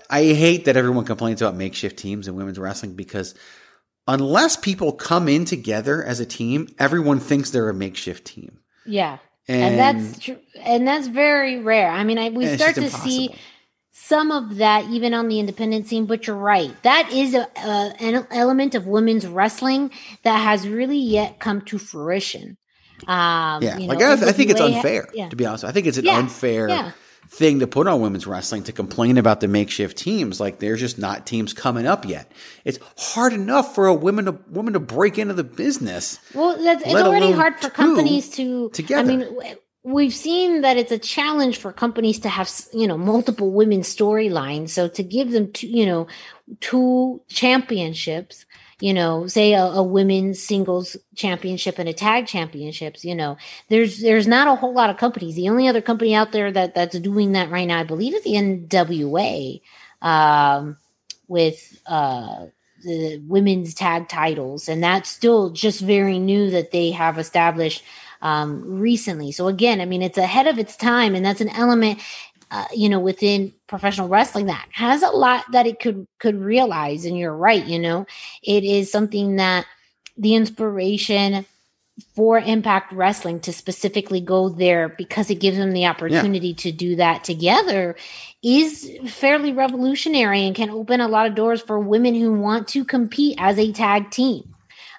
I hate that everyone complains about makeshift teams in women's wrestling because unless people come in together as a team, everyone thinks they're a makeshift team. Yeah. And, And, that's true. And that's very rare. I mean, I, we start to just see some of that even on the independent scene, but you're right. That is a, a, an element of women's wrestling that has really yet come to fruition. Um, yeah, you like I, I think it's NWA ha- unfair yeah. to be honest. I think it's an Yeah, unfair yeah. Thing to put on women's wrestling to complain about the makeshift teams. Like there's just not teams coming up yet. It's hard enough for a woman to woman to break into the business. Well, that's it's already hard for companies to. together. I mean, we've seen that it's a challenge for companies to have you know multiple women's storylines. So to give them two, you know, two championships, you know, say a, a women's singles championship and a tag championships, you know, there's there's not a whole lot of companies. The only other company out there that that's doing that right now, I believe, is the NWA. Um, with uh the women's tag titles and that's still just very new that they have established um recently so again i mean it's ahead of its time and that's an element uh, you know within professional wrestling that has a lot that it could could realize and you're right you know it is something that the inspiration for impact wrestling to specifically go there because it gives them the opportunity to do that together is fairly revolutionary and can open a lot of doors for women who want to compete as a tag team.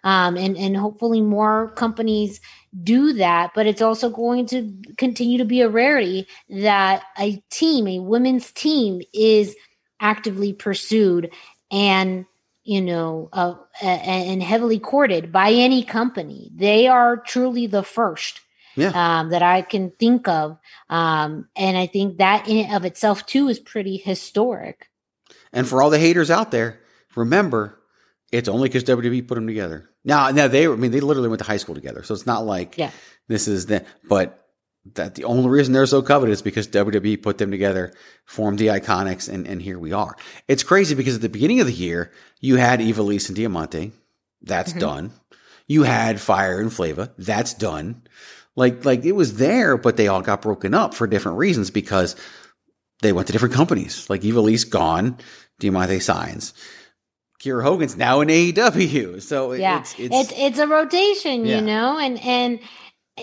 Um, and, and hopefully more companies do that, but it's also going to continue to be a rarity that a team, a women's team, is actively pursued and you know uh, and heavily courted by any company. They are truly the first Yeah. um, that I can think of. Um, and I think that in and of itself too is pretty historic. And for all the haters out there, remember, it's only because WWE put them together. Now, now they, I mean, they literally went to high school together, so it's not like Yeah. this is the. But that the only reason they're so coveted is because WWE put them together, formed the Iconics, and and here we are. It's crazy because at the beginning of the year, you had Ivelisse and Diamante, that's mm-hmm. done. You had Fire and Flava, that's done. Like like it was there, but they all got broken up for different reasons because they went to different companies. Like Ivelisse gone, Diamante signs. Kiera Hogan's now in AEW. So it- Yeah, it's, it's it's, a rotation, Yeah. you know, and and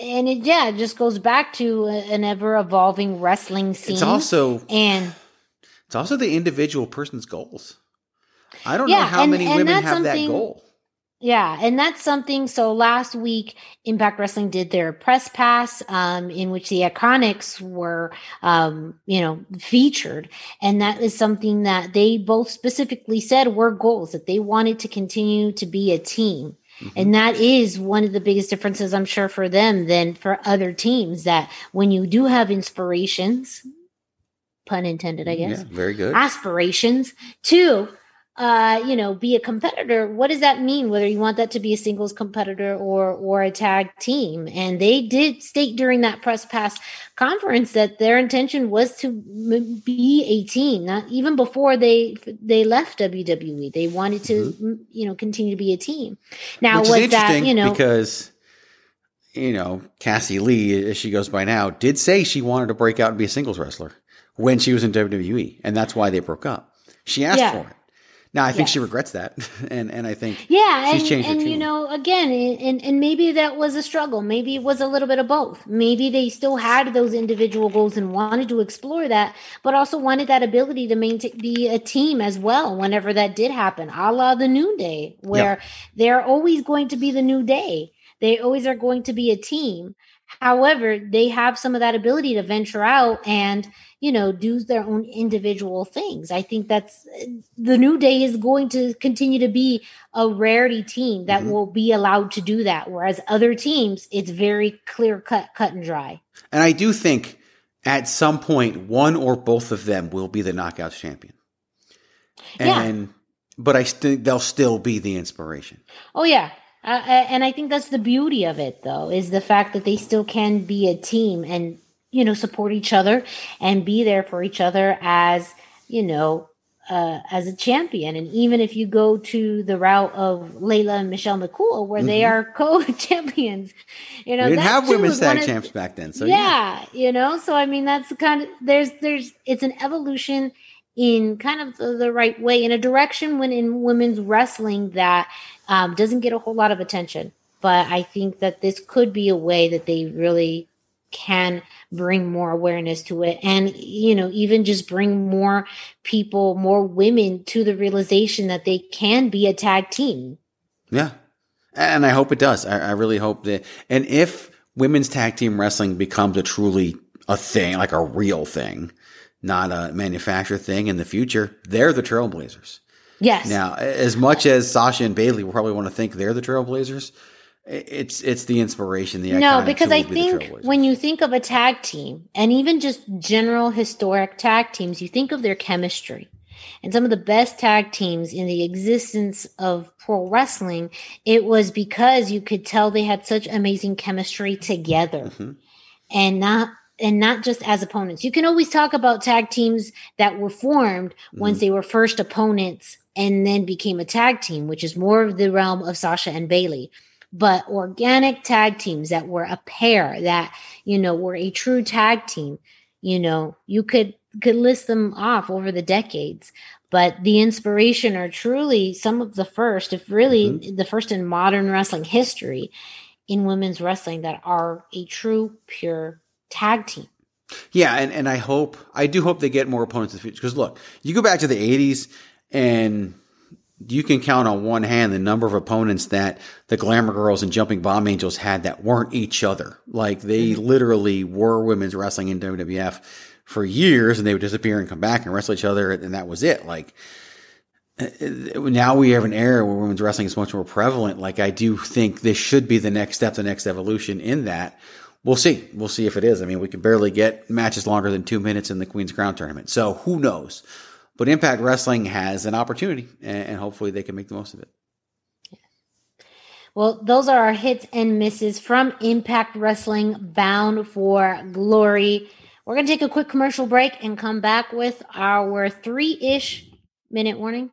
and it yeah it just goes back to an ever evolving wrestling scene. it's also and it's also the individual person's goals. I don't Yeah, know how and- many and women have that goal. Yeah, and that's something. So last week, Impact Wrestling did their press pass, um, in which the Iconics were, um, you know, featured, and that is something that they both specifically said were goals that they wanted to continue to be a team. And that is one of the biggest differences, I'm sure, for them than for other teams. That when you do have inspirations, pun intended, I guess, Yeah, very good. aspirations to uh you know be a competitor what does that mean whether you want that to be a singles competitor or or a tag team and they did state during that press pass conference that their intention was to m- be a team not even before they they left WWE they wanted to m you know continue to be a team now Mm-hmm. Which was that you know because you know Cassie Lee, as she goes by now, did say she wanted to break out and be a singles wrestler when she was in WWE, and that's why they broke up. She asked Yeah. for it. Now I think she regrets that, and and I think Yeah, she's and, changed and you know, again, and and maybe that was a struggle. Maybe it was a little bit of both. Maybe they still had those individual goals and wanted to explore that, but also wanted that ability to maintain be a team as well. Whenever that did happen, a la the New Day, where they're always going to be the New Day. They always are going to be a team. However, they have some of that ability to venture out and you know do their own individual things. I think that's the New Day is going to continue to be a rarity team that Mhm. will be allowed to do that. Whereas other teams, it's very clear cut, cut and dry. and I do think at some point one or both of them will be the knockouts champion. Yeah. And but I think they'll still be the inspiration. Oh yeah. Uh, uh, and I think that's the beauty of it, though, is the fact that they still can be a team and you know support each other and be there for each other as you know uh, as a champion. And even if you go to the route of Layla and Michelle McCool, where they Mhm. are co-champions, you know, we didn't have women's tag one of- champs back then, so yeah. yeah, you know so i mean that's the kind of there's there's it's an evolution in kind of the, the right way in a direction when in women's wrestling that um, doesn't get a whole lot of attention but i think that this could be a way that they really can bring more awareness to it and you know even just bring more people more women to the realization that they can be a tag team Yeah. And I hope it does. I, I really hope that. And if women's tag team wrestling becomes a truly a thing, like a real thing, not a manufactured thing in the future, they're the trailblazers. Yes Now, as much as Sasha and Bayley will probably want to think they're the trailblazers, it's it's the inspiration. The icon. no because i be think when you think of a tag team and even just general historic tag teams you think of their chemistry and some of the best tag teams in the existence of pro wrestling it was because you could tell they had such amazing chemistry together Mhm. and not and not just as opponents. You can always talk about tag teams that were formed once they were first opponents and then became a tag team, which is more of the realm of Sasha and Bayley. But organic tag teams that were a pair that, you know, were a true tag team, you know, you could could list them off over the decades. But the inspiration are truly some of the first, if really mm-hmm. the first in modern wrestling history in women's wrestling that are a true pure tag team. Yeah, and, and I hope I do hope they get more opponents in the future. Because look, you go back to the '80s, and you can count on one hand the number of opponents that the Glamour Girls and Jumping Bomb Angels had that weren't each other. Like they mm-hmm. literally were women's wrestling in WWF for years, and they would disappear and come back and wrestle each other, and that was it. Like now we have an era where women's wrestling is much more prevalent. Like I do think this should be the next step, the next evolution in that. We'll see. We'll see if it is. I mean, we can barely get matches longer than two minutes in the Queen's Crown tournament. So who knows? But Impact Wrestling has an opportunity, and, and hopefully they can make the most of it. Well, those are our hits and misses from Impact Wrestling Bound for Glory. We're going to take a quick commercial break and come back with our three ish minute warning.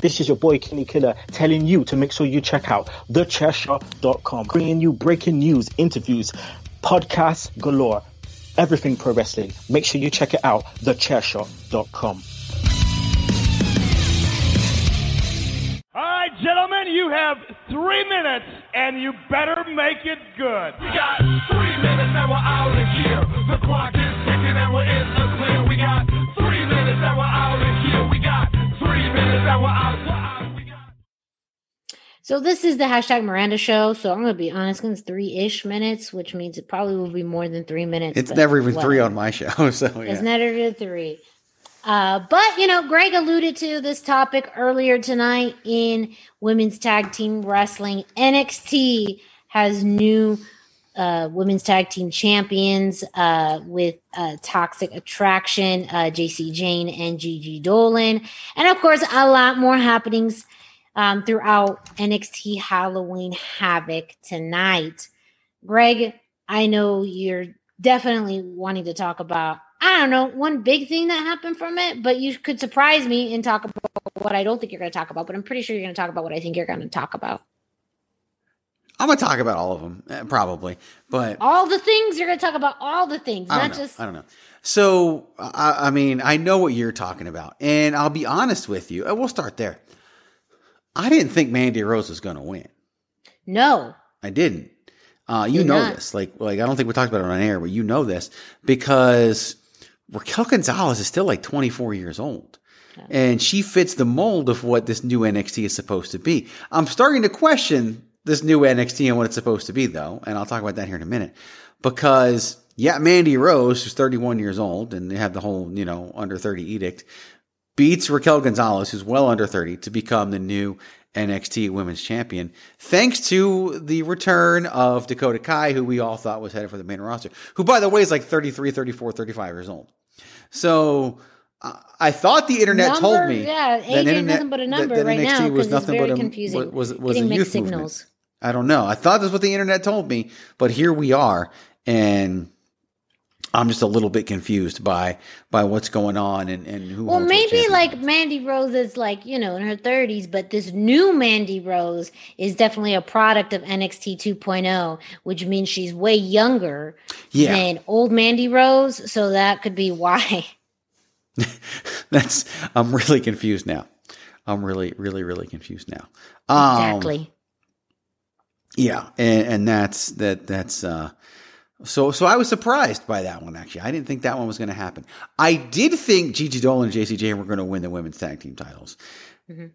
This is your boy Kenny Killer telling you to make sure you check out thechairshot.com, bringing you breaking news, interviews, podcasts galore, everything pro wrestling. Make sure you check it out, thechairshot.com. All right, gentlemen, you have three minutes, and you better make it good. We got three minutes, and we're out of here. The clock is ticking, and we're in the clear. We got three minutes, and we're out So this is the hashtag Miranda show. So I'm gonna be honest, it's three ish minutes, which means it probably will be more than three minutes. It's never even three on my show, so yeah. It's never even three. Uh, but you know, Greg alluded to this topic earlier tonight in women's tag team wrestling. NXT has new uh, women's tag team champions uh, with uh, Toxic Attraction, uh, Jacy Jayne and Gigi Dolin, and of course, a lot more happenings um, throughout NXT Halloween Havoc tonight. Greg, I know you're definitely wanting to talk about. I don't know one big thing that happened from it, but you could surprise me and talk about what I don't think you're going to talk about. But I'm pretty sure you're going to talk about what I think you're going to talk about. I'm gonna talk about all of them, eh, probably, but All the things you're going to talk about, all the things, I not don't know. just I don't know. So, I, I mean, I know what you're talking about, and I'll be honest with you. We'll start there. I didn't think Mandy Rose was going to win. no. I didn't. Uh, you Did know not. this. Like, like I don't think we talked about it on air, but you know this because Raquel Gonzalez is still like 24 years old. And she fits the mold of what this new NXT is supposed to be. I'm starting to question this new NXT and what it's supposed to be, though. And I'll talk about that here in a minute. Because, yeah, Mandy Rose, who's 31 years old, and they have the whole, you know, under 30 edict, beats Raquel Gonzalez, who's well under 30, to become the new NXT Women's Champion, thanks to the return of Dakota Kai, who we all thought was headed for the main roster, who, by the way, is like 33, 34, 35 years old. So uh, I thought the internet Number, told me yeah, that age internet- nothing but a number that right NXT now was nothing very but a, confusing. Was, was, was a youth movement. I don't know. I thought that's what the internet told me, but here we are, and I'm just a little bit confused by by what's going on and, and who. Well, maybe like Mandy Rose is like, you know, in her 30s, but this new Mandy Rose is definitely a product of NXT 2.0, which means she's way younger Yeah. than old Mandy Rose. So that could be why. That's I'm really confused now. I'm really, really, really confused now. Um, exactly. Yeah, and, and that's that. That's uh, so. So I was surprised by that one. Actually, I didn't think that one was going to happen. I did think Gigi Dolin and Jacy Jayne were going to win the women's tag team titles. Mhm.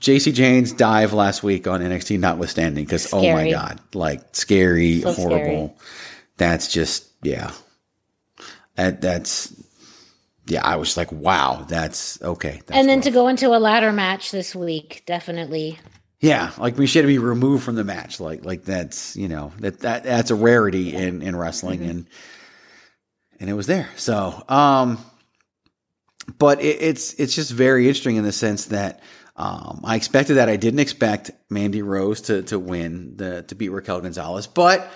Jacy Jayne's dive last week on NXT, notwithstanding, because oh my god, like scary, So horrible. That's just yeah. That that's yeah. I was like, wow, that's okay. That's and then rough. to go into a ladder match this week, definitely. Yeah, like we should be removed from the match. Like like that's you know that that that's a rarity in in wrestling, Mm-hmm. and and it was there. So, um, but it, it's it's just very interesting in the sense that um, I expected that. I didn't expect Mandy Rose to to win the to beat Raquel Gonzalez, but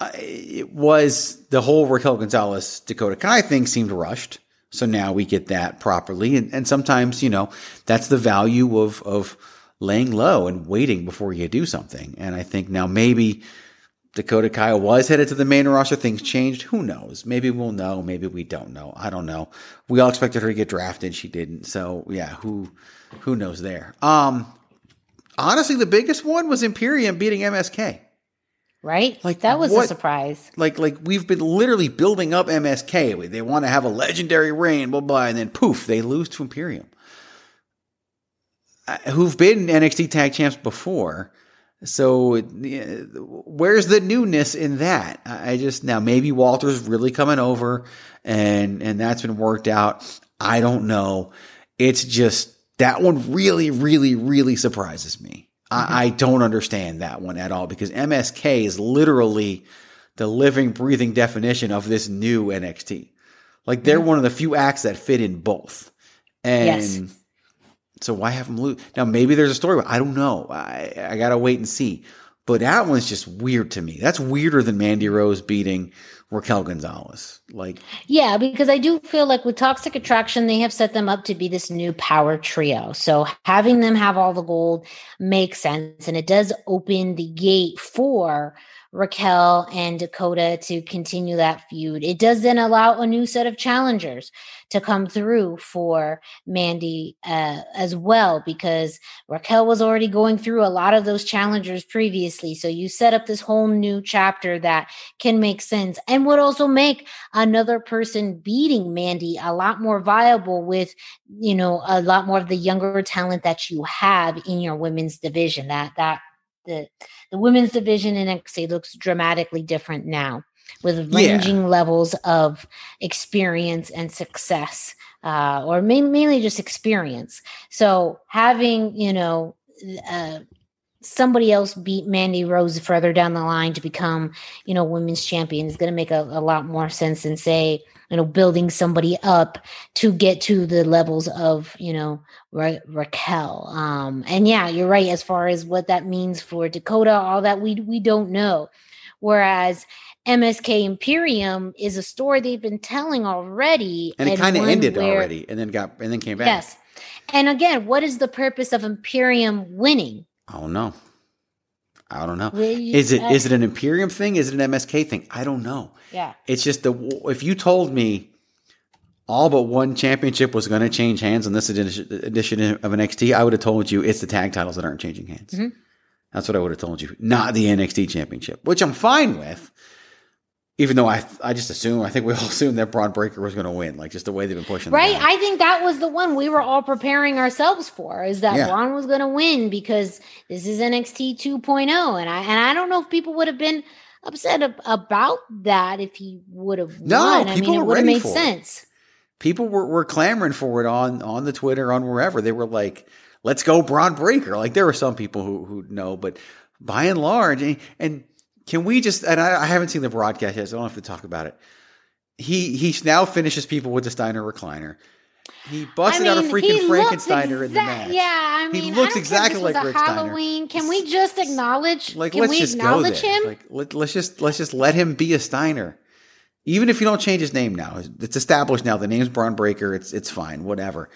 uh, it was the whole Raquel Gonzalez Dakota Kai thing seemed rushed. So now we get that properly, and, and sometimes you know that's the value of of laying low and waiting before you do something. And I think now maybe Dakota Kai was headed to the main roster. Things changed. Who knows? Maybe we'll know. Maybe we don't know. I don't know. We all expected her to get drafted. She didn't. So yeah, who who knows there? Um, honestly, the biggest one was Imperium beating MSK. Right? Like, that was what- a surprise. Like like we've been literally building up MSK. They want to have a legendary reign, blah blah, and then poof, they lose to Imperium, Uh, who've been NXT Tag Champs before. So uh, where's the newness in that? I just now maybe Walter's really coming over, and and that's been worked out. I don't know. It's just that one really, really, really surprises me. I, mm-hmm. I don't understand that one at all because MSK is literally the living, breathing definition of this new NXT. Like they're mm-hmm. one of the few acts that fit in both. And Yes. So why have them lose? Now maybe there's a story, but I don't know. I, I gotta wait and see. But that one's just weird to me. That's weirder than Mandy Rose beating Raquel Gonzalez. Like Yeah, because I do feel like with Toxic Attraction, they have set them up to be this new power trio. So having them have all the gold makes sense. And it does open the gate for Raquel and Dakota to continue that feud. It does then allow a new set of challengers to come through for Mandy uh, as well, because Raquel was already going through a lot of those challengers previously. So you set up this whole new chapter that can make sense. And and would also make another person beating Mandy a lot more viable with, you know, a lot more of the younger talent that you have in your women's division. That that the the women's division in NXT looks dramatically different now with Yeah. ranging levels of experience and success uh, or ma- mainly just experience so having you know uh, somebody else beat mandy rose further down the line to become you know women's champion is going to make a, a lot more sense than say you know building somebody up to get to the levels of you know Ra- raquel. Um and yeah you're right as far as what that means for dakota all that we we don't know. Whereas msk imperium is a story they've been telling already and it kind of ended where- already, and then got and then came back. yes. And again what is the purpose of imperium winning I don't know. I don't know. Is it uh, it an Imperium thing? Is it an MSK thing? I don't know. yeah It's just the if you told me all but one championship was going to change hands on this edition, edition of NXT, I would have told you it's the tag titles that aren't changing hands. Mhm. That's what I would have told you, not the NXT championship, which I'm fine with. Even though I, I just assume, I think we all assumed that Bron Breakker was going to win, like just the way they've been pushing. Right. I think that was the one we were all preparing ourselves for is that Yeah. Bron was going to win because this is NXT 2.0 and I and I don't know if people would have been upset ab- about that if he would have No, won. I mean, it would have made for it. sense. people were, were clamoring for it on on the Twitter, on wherever. They were like, "Let's go, Bron Breakker!" Like there were some people who who know, but by and large, and, and can we just? And I, I haven't seen the broadcast yet, so I don't have to talk about it. He he now finishes people with the Steiner recliner. He busted out a freaking Frankensteiner in the match. Yeah, I mean, He looks I exactly care if this like Rick a Steiner. Can we just acknowledge? Like can let's we just go acknowledge there. him? Like let, let's just let's just let him be a Steiner. Even if you don't change his name now, it's established now. The name's Bron Breakker. It's it's fine. Whatever.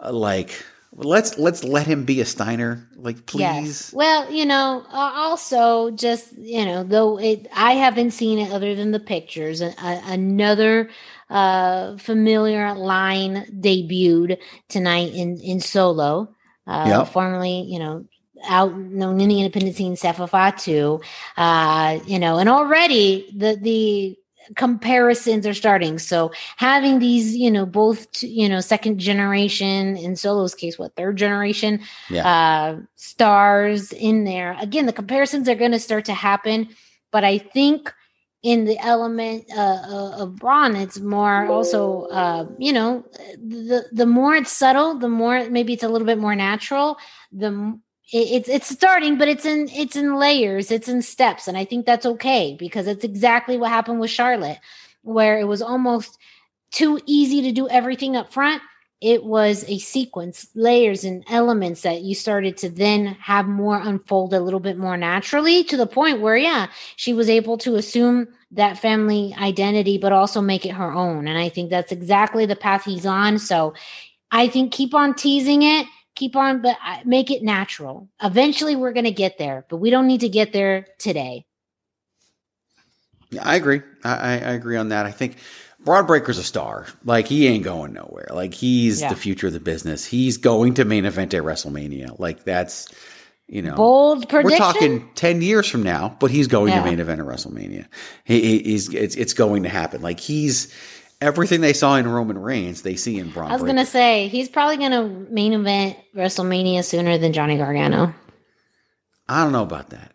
Uh, like let's let's let him be a Steiner. Like please. Yes. Well, you know, uh, also just you know, though it, I haven't seen it other than the pictures. A, a, another uh, familiar line debuted tonight in in Solo. Uh, Yep. Formerly, you know, out known in the independent scene, Sefa Fatu. Uh, you know, and already the the comparisons are starting. So having these, you know, both you know, second generation in Solo's case, what third generation Yeah. uh, stars in there. Again, the comparisons are going to start to happen, but I think in the element uh, uh, of Bron, it's more also, uh, you know, the the more it's subtle, the more maybe it's a little bit more natural. The it's it's starting, but it's in it's in layers, it's in steps, and I think that's okay because it's exactly what happened with Charlotte, where it was almost too easy to do everything up front it was a sequence, layers and elements that you started to then have more unfold a little bit more naturally to the point where, yeah, she was able to assume that family identity, but also make it her own. And I think that's exactly the path he's on. So I think keep on teasing it, keep on, but make it natural. Eventually, we're going to get there, but we don't need to get there today. Yeah, I agree. I, I, I agree on that. I think Bron Breakker's a star. Like he ain't going nowhere. Like he's Yeah. the future of the business. He's going to main event at WrestleMania. Like that's you know Bold prediction. We're talking ten years from now, but he's going Yeah. to main event at WrestleMania. He, he, he's it's it's going to happen. Like he's everything they saw in Roman Reigns, they see in Bron. I was Breakker. to say he's probably going to main event WrestleMania sooner than Johnny Gargano. I don't know about that.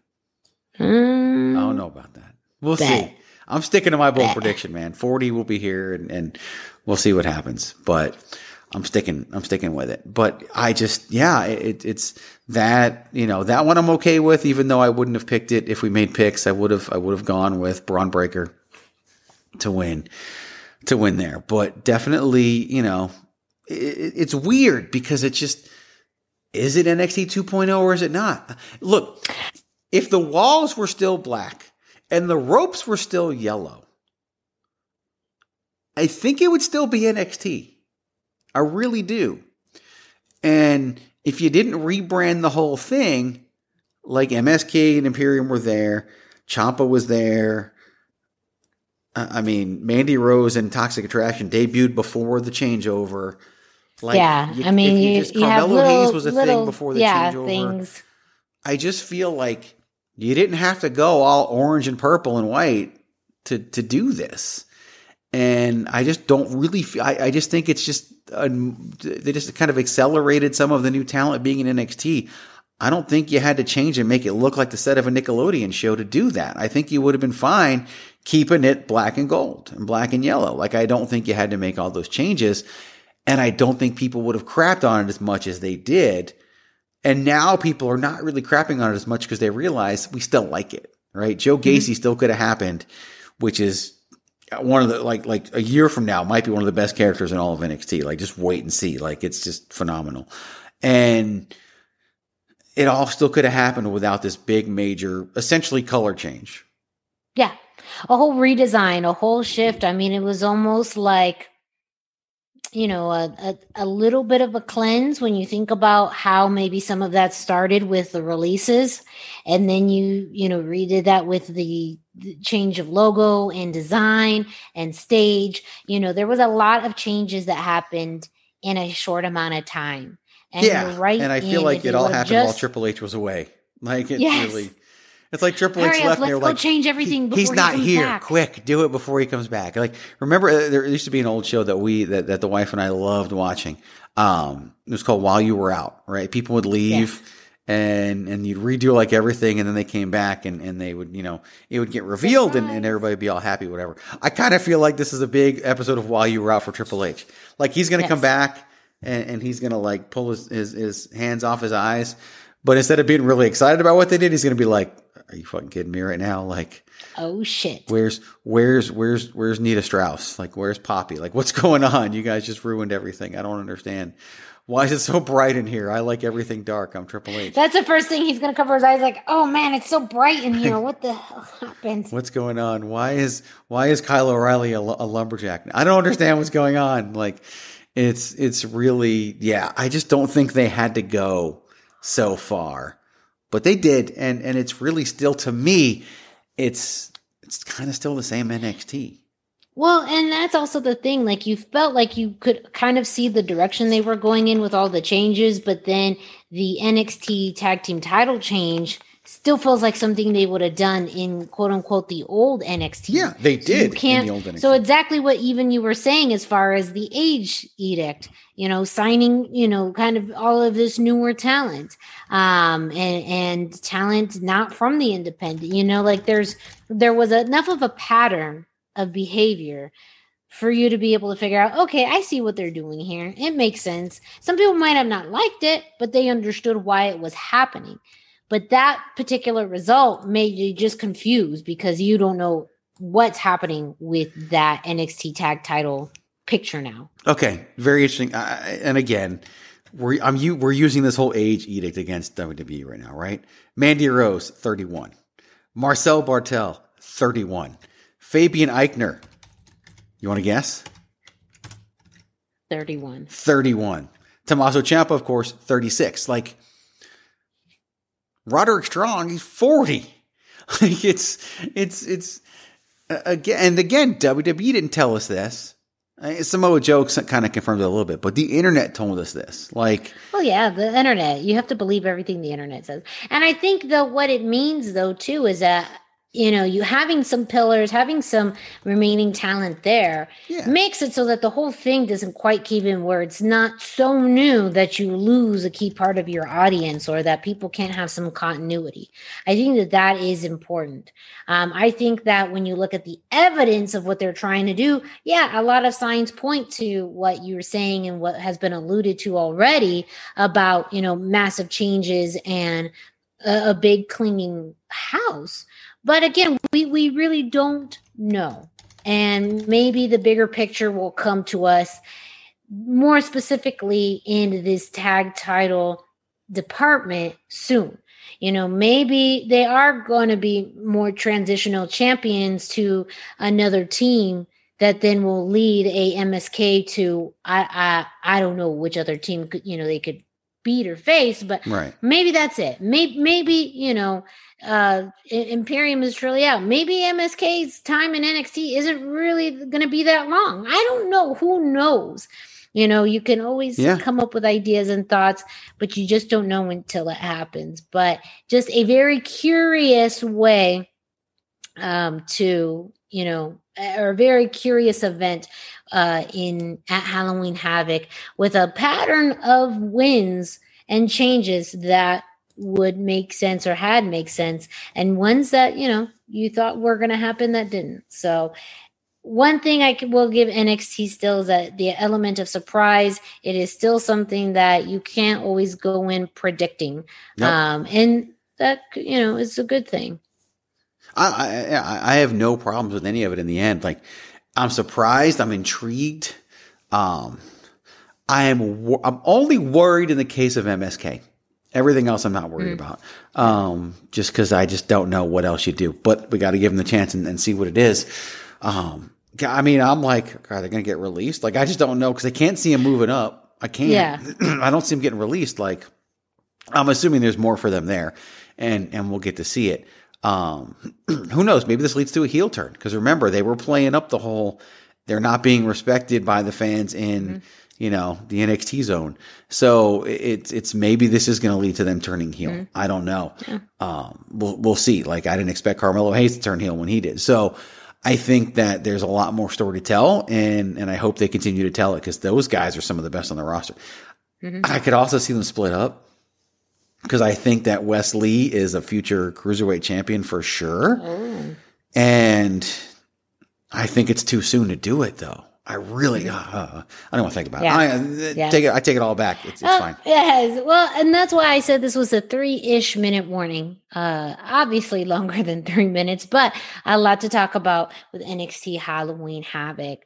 Mm, I don't know about that. We'll Bet. see. I'm sticking to my bold Bet. prediction, man. 40 will be here and, and we'll see what happens. But I'm sticking I'm sticking with it. But I just yeah, it, it's that, you know, that one I'm okay with, even though I wouldn't have picked it if we made picks. I would have I would have gone with Bron Breakker to win to win there. But definitely, you know, it, it's weird because it's just is it NXT 2.0 or is it not? Look, if the walls were still black and the ropes were still yellow, I think it would still be NXT. I really do. And if you didn't rebrand the whole thing, like MSK and Imperium were there, Ciampa was there. I mean, Mandy Rose and Toxic Attraction debuted before the changeover. Like, yeah, you- I mean, if you, just- you Carmelo little, Hayes was a little, thing before the yeah, changeover. things. I just feel like you didn't have to go all orange and purple and white to to do this, and I just don't really. Feel, I, I just think it's just uh, they just kind of accelerated some of the new talent being in NXT. I don't think you had to change and make it look like the set of a Nickelodeon show to do that. I think you would have been fine keeping it black and gold and black and yellow. Like I don't think you had to make all those changes. And I don't think people would have crapped on it as much as they did. And now people are not really crapping on it as much because they realize we still like it, right? Joe mm-hmm. Gacy mm-hmm. still could have happened, which is one of the like like a year from now might be one of the best characters in all of NXT. Like just wait and see. Like it's just phenomenal. And it all still could have happened without this big major essentially color change. Yeah. A whole redesign, a whole shift. I mean, it was almost like you know a, a, a, little bit of a cleanse when you think about how maybe some of that started with the releases and then you you know redid that with the, the change of logo and design and stage you know there was a lot of changes that happened in a short amount of time and yeah right and i feel like it all happened just, while triple h was away like it yes. really it's like Triple H left. Let's go like, change everything. he's not he here. Back. Quick, do it before he comes back. Like remember, uh, there used to be an old show that we that, that the wife and I loved watching. Um, it was called While You Were Out. Right, people would leave. Yes. And and you'd redo like everything, and then they came back, and, and they would, you know, it would get revealed, and, and everybody would be all happy, whatever. I kind of feel like this is a big episode of While You Were Out for Triple H. Like he's gonna yes. come back, and, and he's gonna like pull his, his his hands off his eyes, but instead of being really excited about what they did, he's gonna be like, are you fucking kidding me right now? Like, oh shit. Where's where's where's where's Nita Strauss? Like, where's Poppy? Like, what's going on? You guys just ruined everything. I don't understand. Why is it so bright in here? I like everything dark. I'm Triple H. That's the first thing he's gonna cover his eyes. Like, oh man, it's so bright in here. What the hell happened? What's going on? Why is why is Kyle O'Reilly a, a lumberjack? I don't understand what's going on. Like, it's it's really yeah. I just don't think they had to go so far but they did, and and it's really still to me, it's it's kind of still the same NXT. Well, and that's also the thing. Like you felt like you could kind of see the direction they were going in with all the changes, but then the NXT tag team title change still feels like something they would have done in quote unquote the old NXT. Yeah, they did. So can't. So exactly what even you were saying as far as the age edict, you know, signing, you know, kind of all of this newer talent, um, and and talent not from the independent. You know, like there's there was enough of a pattern of behavior for you to be able to figure out, okay, I see what they're doing here. It makes sense. Some people might have not liked it, but they understood why it was happening. But that particular result made you just confused because you don't know what's happening with that NXT tag title picture now. Okay, very interesting. Uh, and again, we're I'm you we're using this whole age edict against WWE right now, right? Mandy Rose, 31. Marcel Barthel, 31. Fabian Aichner. you want to guess? 31. 31. Tommaso Ciampa, of course, 36. Like Roderick Strong, he's 40. Like it's, it's, it's, uh, again, and again, WWE didn't tell us this. Uh, Samoa Joe kind of confirmed it a little bit, but the internet told us this. Like, oh yeah, the internet. You have to believe everything the internet says. And I think though, what it means though too is that you know, you having some pillars, having some remaining talent there yeah. makes it so that the whole thing doesn't quite keep in where it's not so new that you lose a key part of your audience or that people can't have some continuity. I think that that is important. Um, I think that when you look at the evidence of what they're trying to do, yeah, a lot of signs point to what you're saying and what has been alluded to already about, you know, massive changes and a, a big cleaning house but again, we, we really don't know. And maybe the bigger picture will come to us more specifically in this tag title department soon. You know, maybe they are going to be more transitional champions to another team that then will lead a MSK to I I I don't know which other team you know they could beat or face, but right. maybe that's it. Maybe maybe you know uh Imperium is truly out. Maybe MSK's time in NXT isn't really going to be that long. I don't know. Who knows? You know, you can always yeah. come up with ideas and thoughts, but you just don't know until it happens. But just a very curious way um to you know, or a very curious event uh, in at Halloween Havoc with a pattern of wins and changes that would make sense or had make sense, and ones that you know you thought were going to happen that didn't. So one thing I will give NXT still is that the element of surprise. It is still something that you can't always go in predicting, Yep. um, and that you know is a good thing. I, I I have no problems with any of it in the end. Like I'm surprised. I'm intrigued. Um, I am. I'm only worried in the case of MSK. Everything else, I'm not worried about. Um, just because I just don't know what else you do. But we got to give them the chance and, and see what it is. Um, I mean, I'm like, are they going to get released? Like, I just don't know because I can't see him moving up. I can't. Yeah. I don't see him getting released. Like, I'm assuming there's more for them there, and and we'll get to see it. Um, who knows? Maybe this leads to a heel turn because remember they were playing up the whole they're not being respected by the fans in you know the NXT zone. So it's it's maybe this is going to lead to them turning heel. I don't know. Um, we'll we'll see. Like I didn't expect Carmelo Hayes to turn heel when he did. So. I think that there's a lot more story to tell, and and I hope they continue to tell it because those guys are some of the best on the roster. I could also see them split up because I think that Wes Lee is a future cruiserweight champion for sure. And I think it's too soon to do it though. I really, uh, I don't want to think about Yeah. it. I, uh, Yeah. Take it. I take it all back. It's, it's Uh, fine. Yes. Well, and that's why I said this was a three-ish minute warning. Uh obviously longer than three minutes, but a lot to talk about with NXT Halloween Havoc.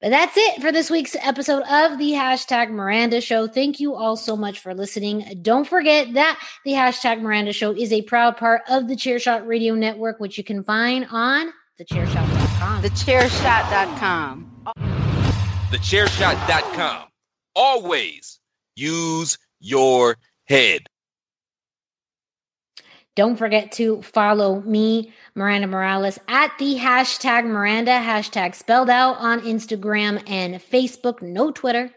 But that's it for this week's episode of the hashtag Miranda Show. Thank you all so much for listening. Don't forget that the hashtag Miranda Show is a proud part of the Chairshot Radio Network, which you can find on thechairshot.com. Thechairshot.com. Thechairshot.com. Always use your head. Don't forget to follow me, Miranda Morales, at the hashtag Miranda, hashtag spelled out on Instagram and Facebook, no Twitter.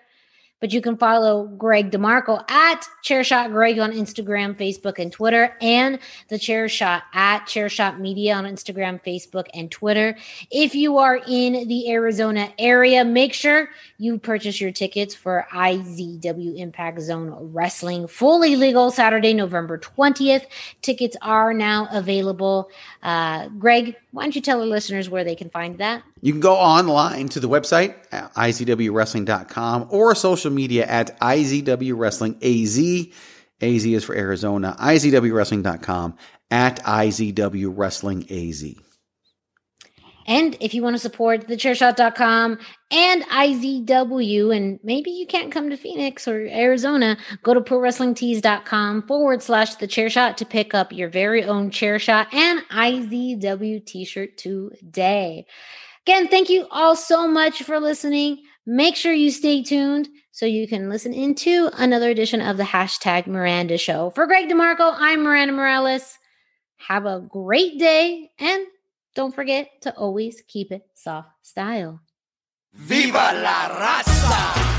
But you can follow Greg DeMarco at Chairshot Greg on Instagram, Facebook, and Twitter, and the Chairshot at Chairshot Media on Instagram, Facebook, and Twitter. If you are in the Arizona area, make sure you purchase your tickets for IZW Impact Zone Wrestling, fully legal Saturday, November 20th. Tickets are now available. Uh, Greg, why don't you tell our listeners where they can find that? You can go online to the website at izwwrestling.com or social media at IZW Wrestling AZ. Is for Arizona. IZWWrestling.com at IZW Wrestling AZ. And if you want to support thechairshot.com and IZW, and maybe you can't come to Phoenix or Arizona, go to prowrestlingtees.com forward slash the chair shot to pick up your very own chair shot and IZW t shirt today. Again, thank you all so much for listening. Make sure you stay tuned so you can listen into another edition of the hashtag Miranda Show. For Greg DeMarco, I'm Miranda Morales. Have a great day and don't forget to always keep it soft style. ¡Viva la raza!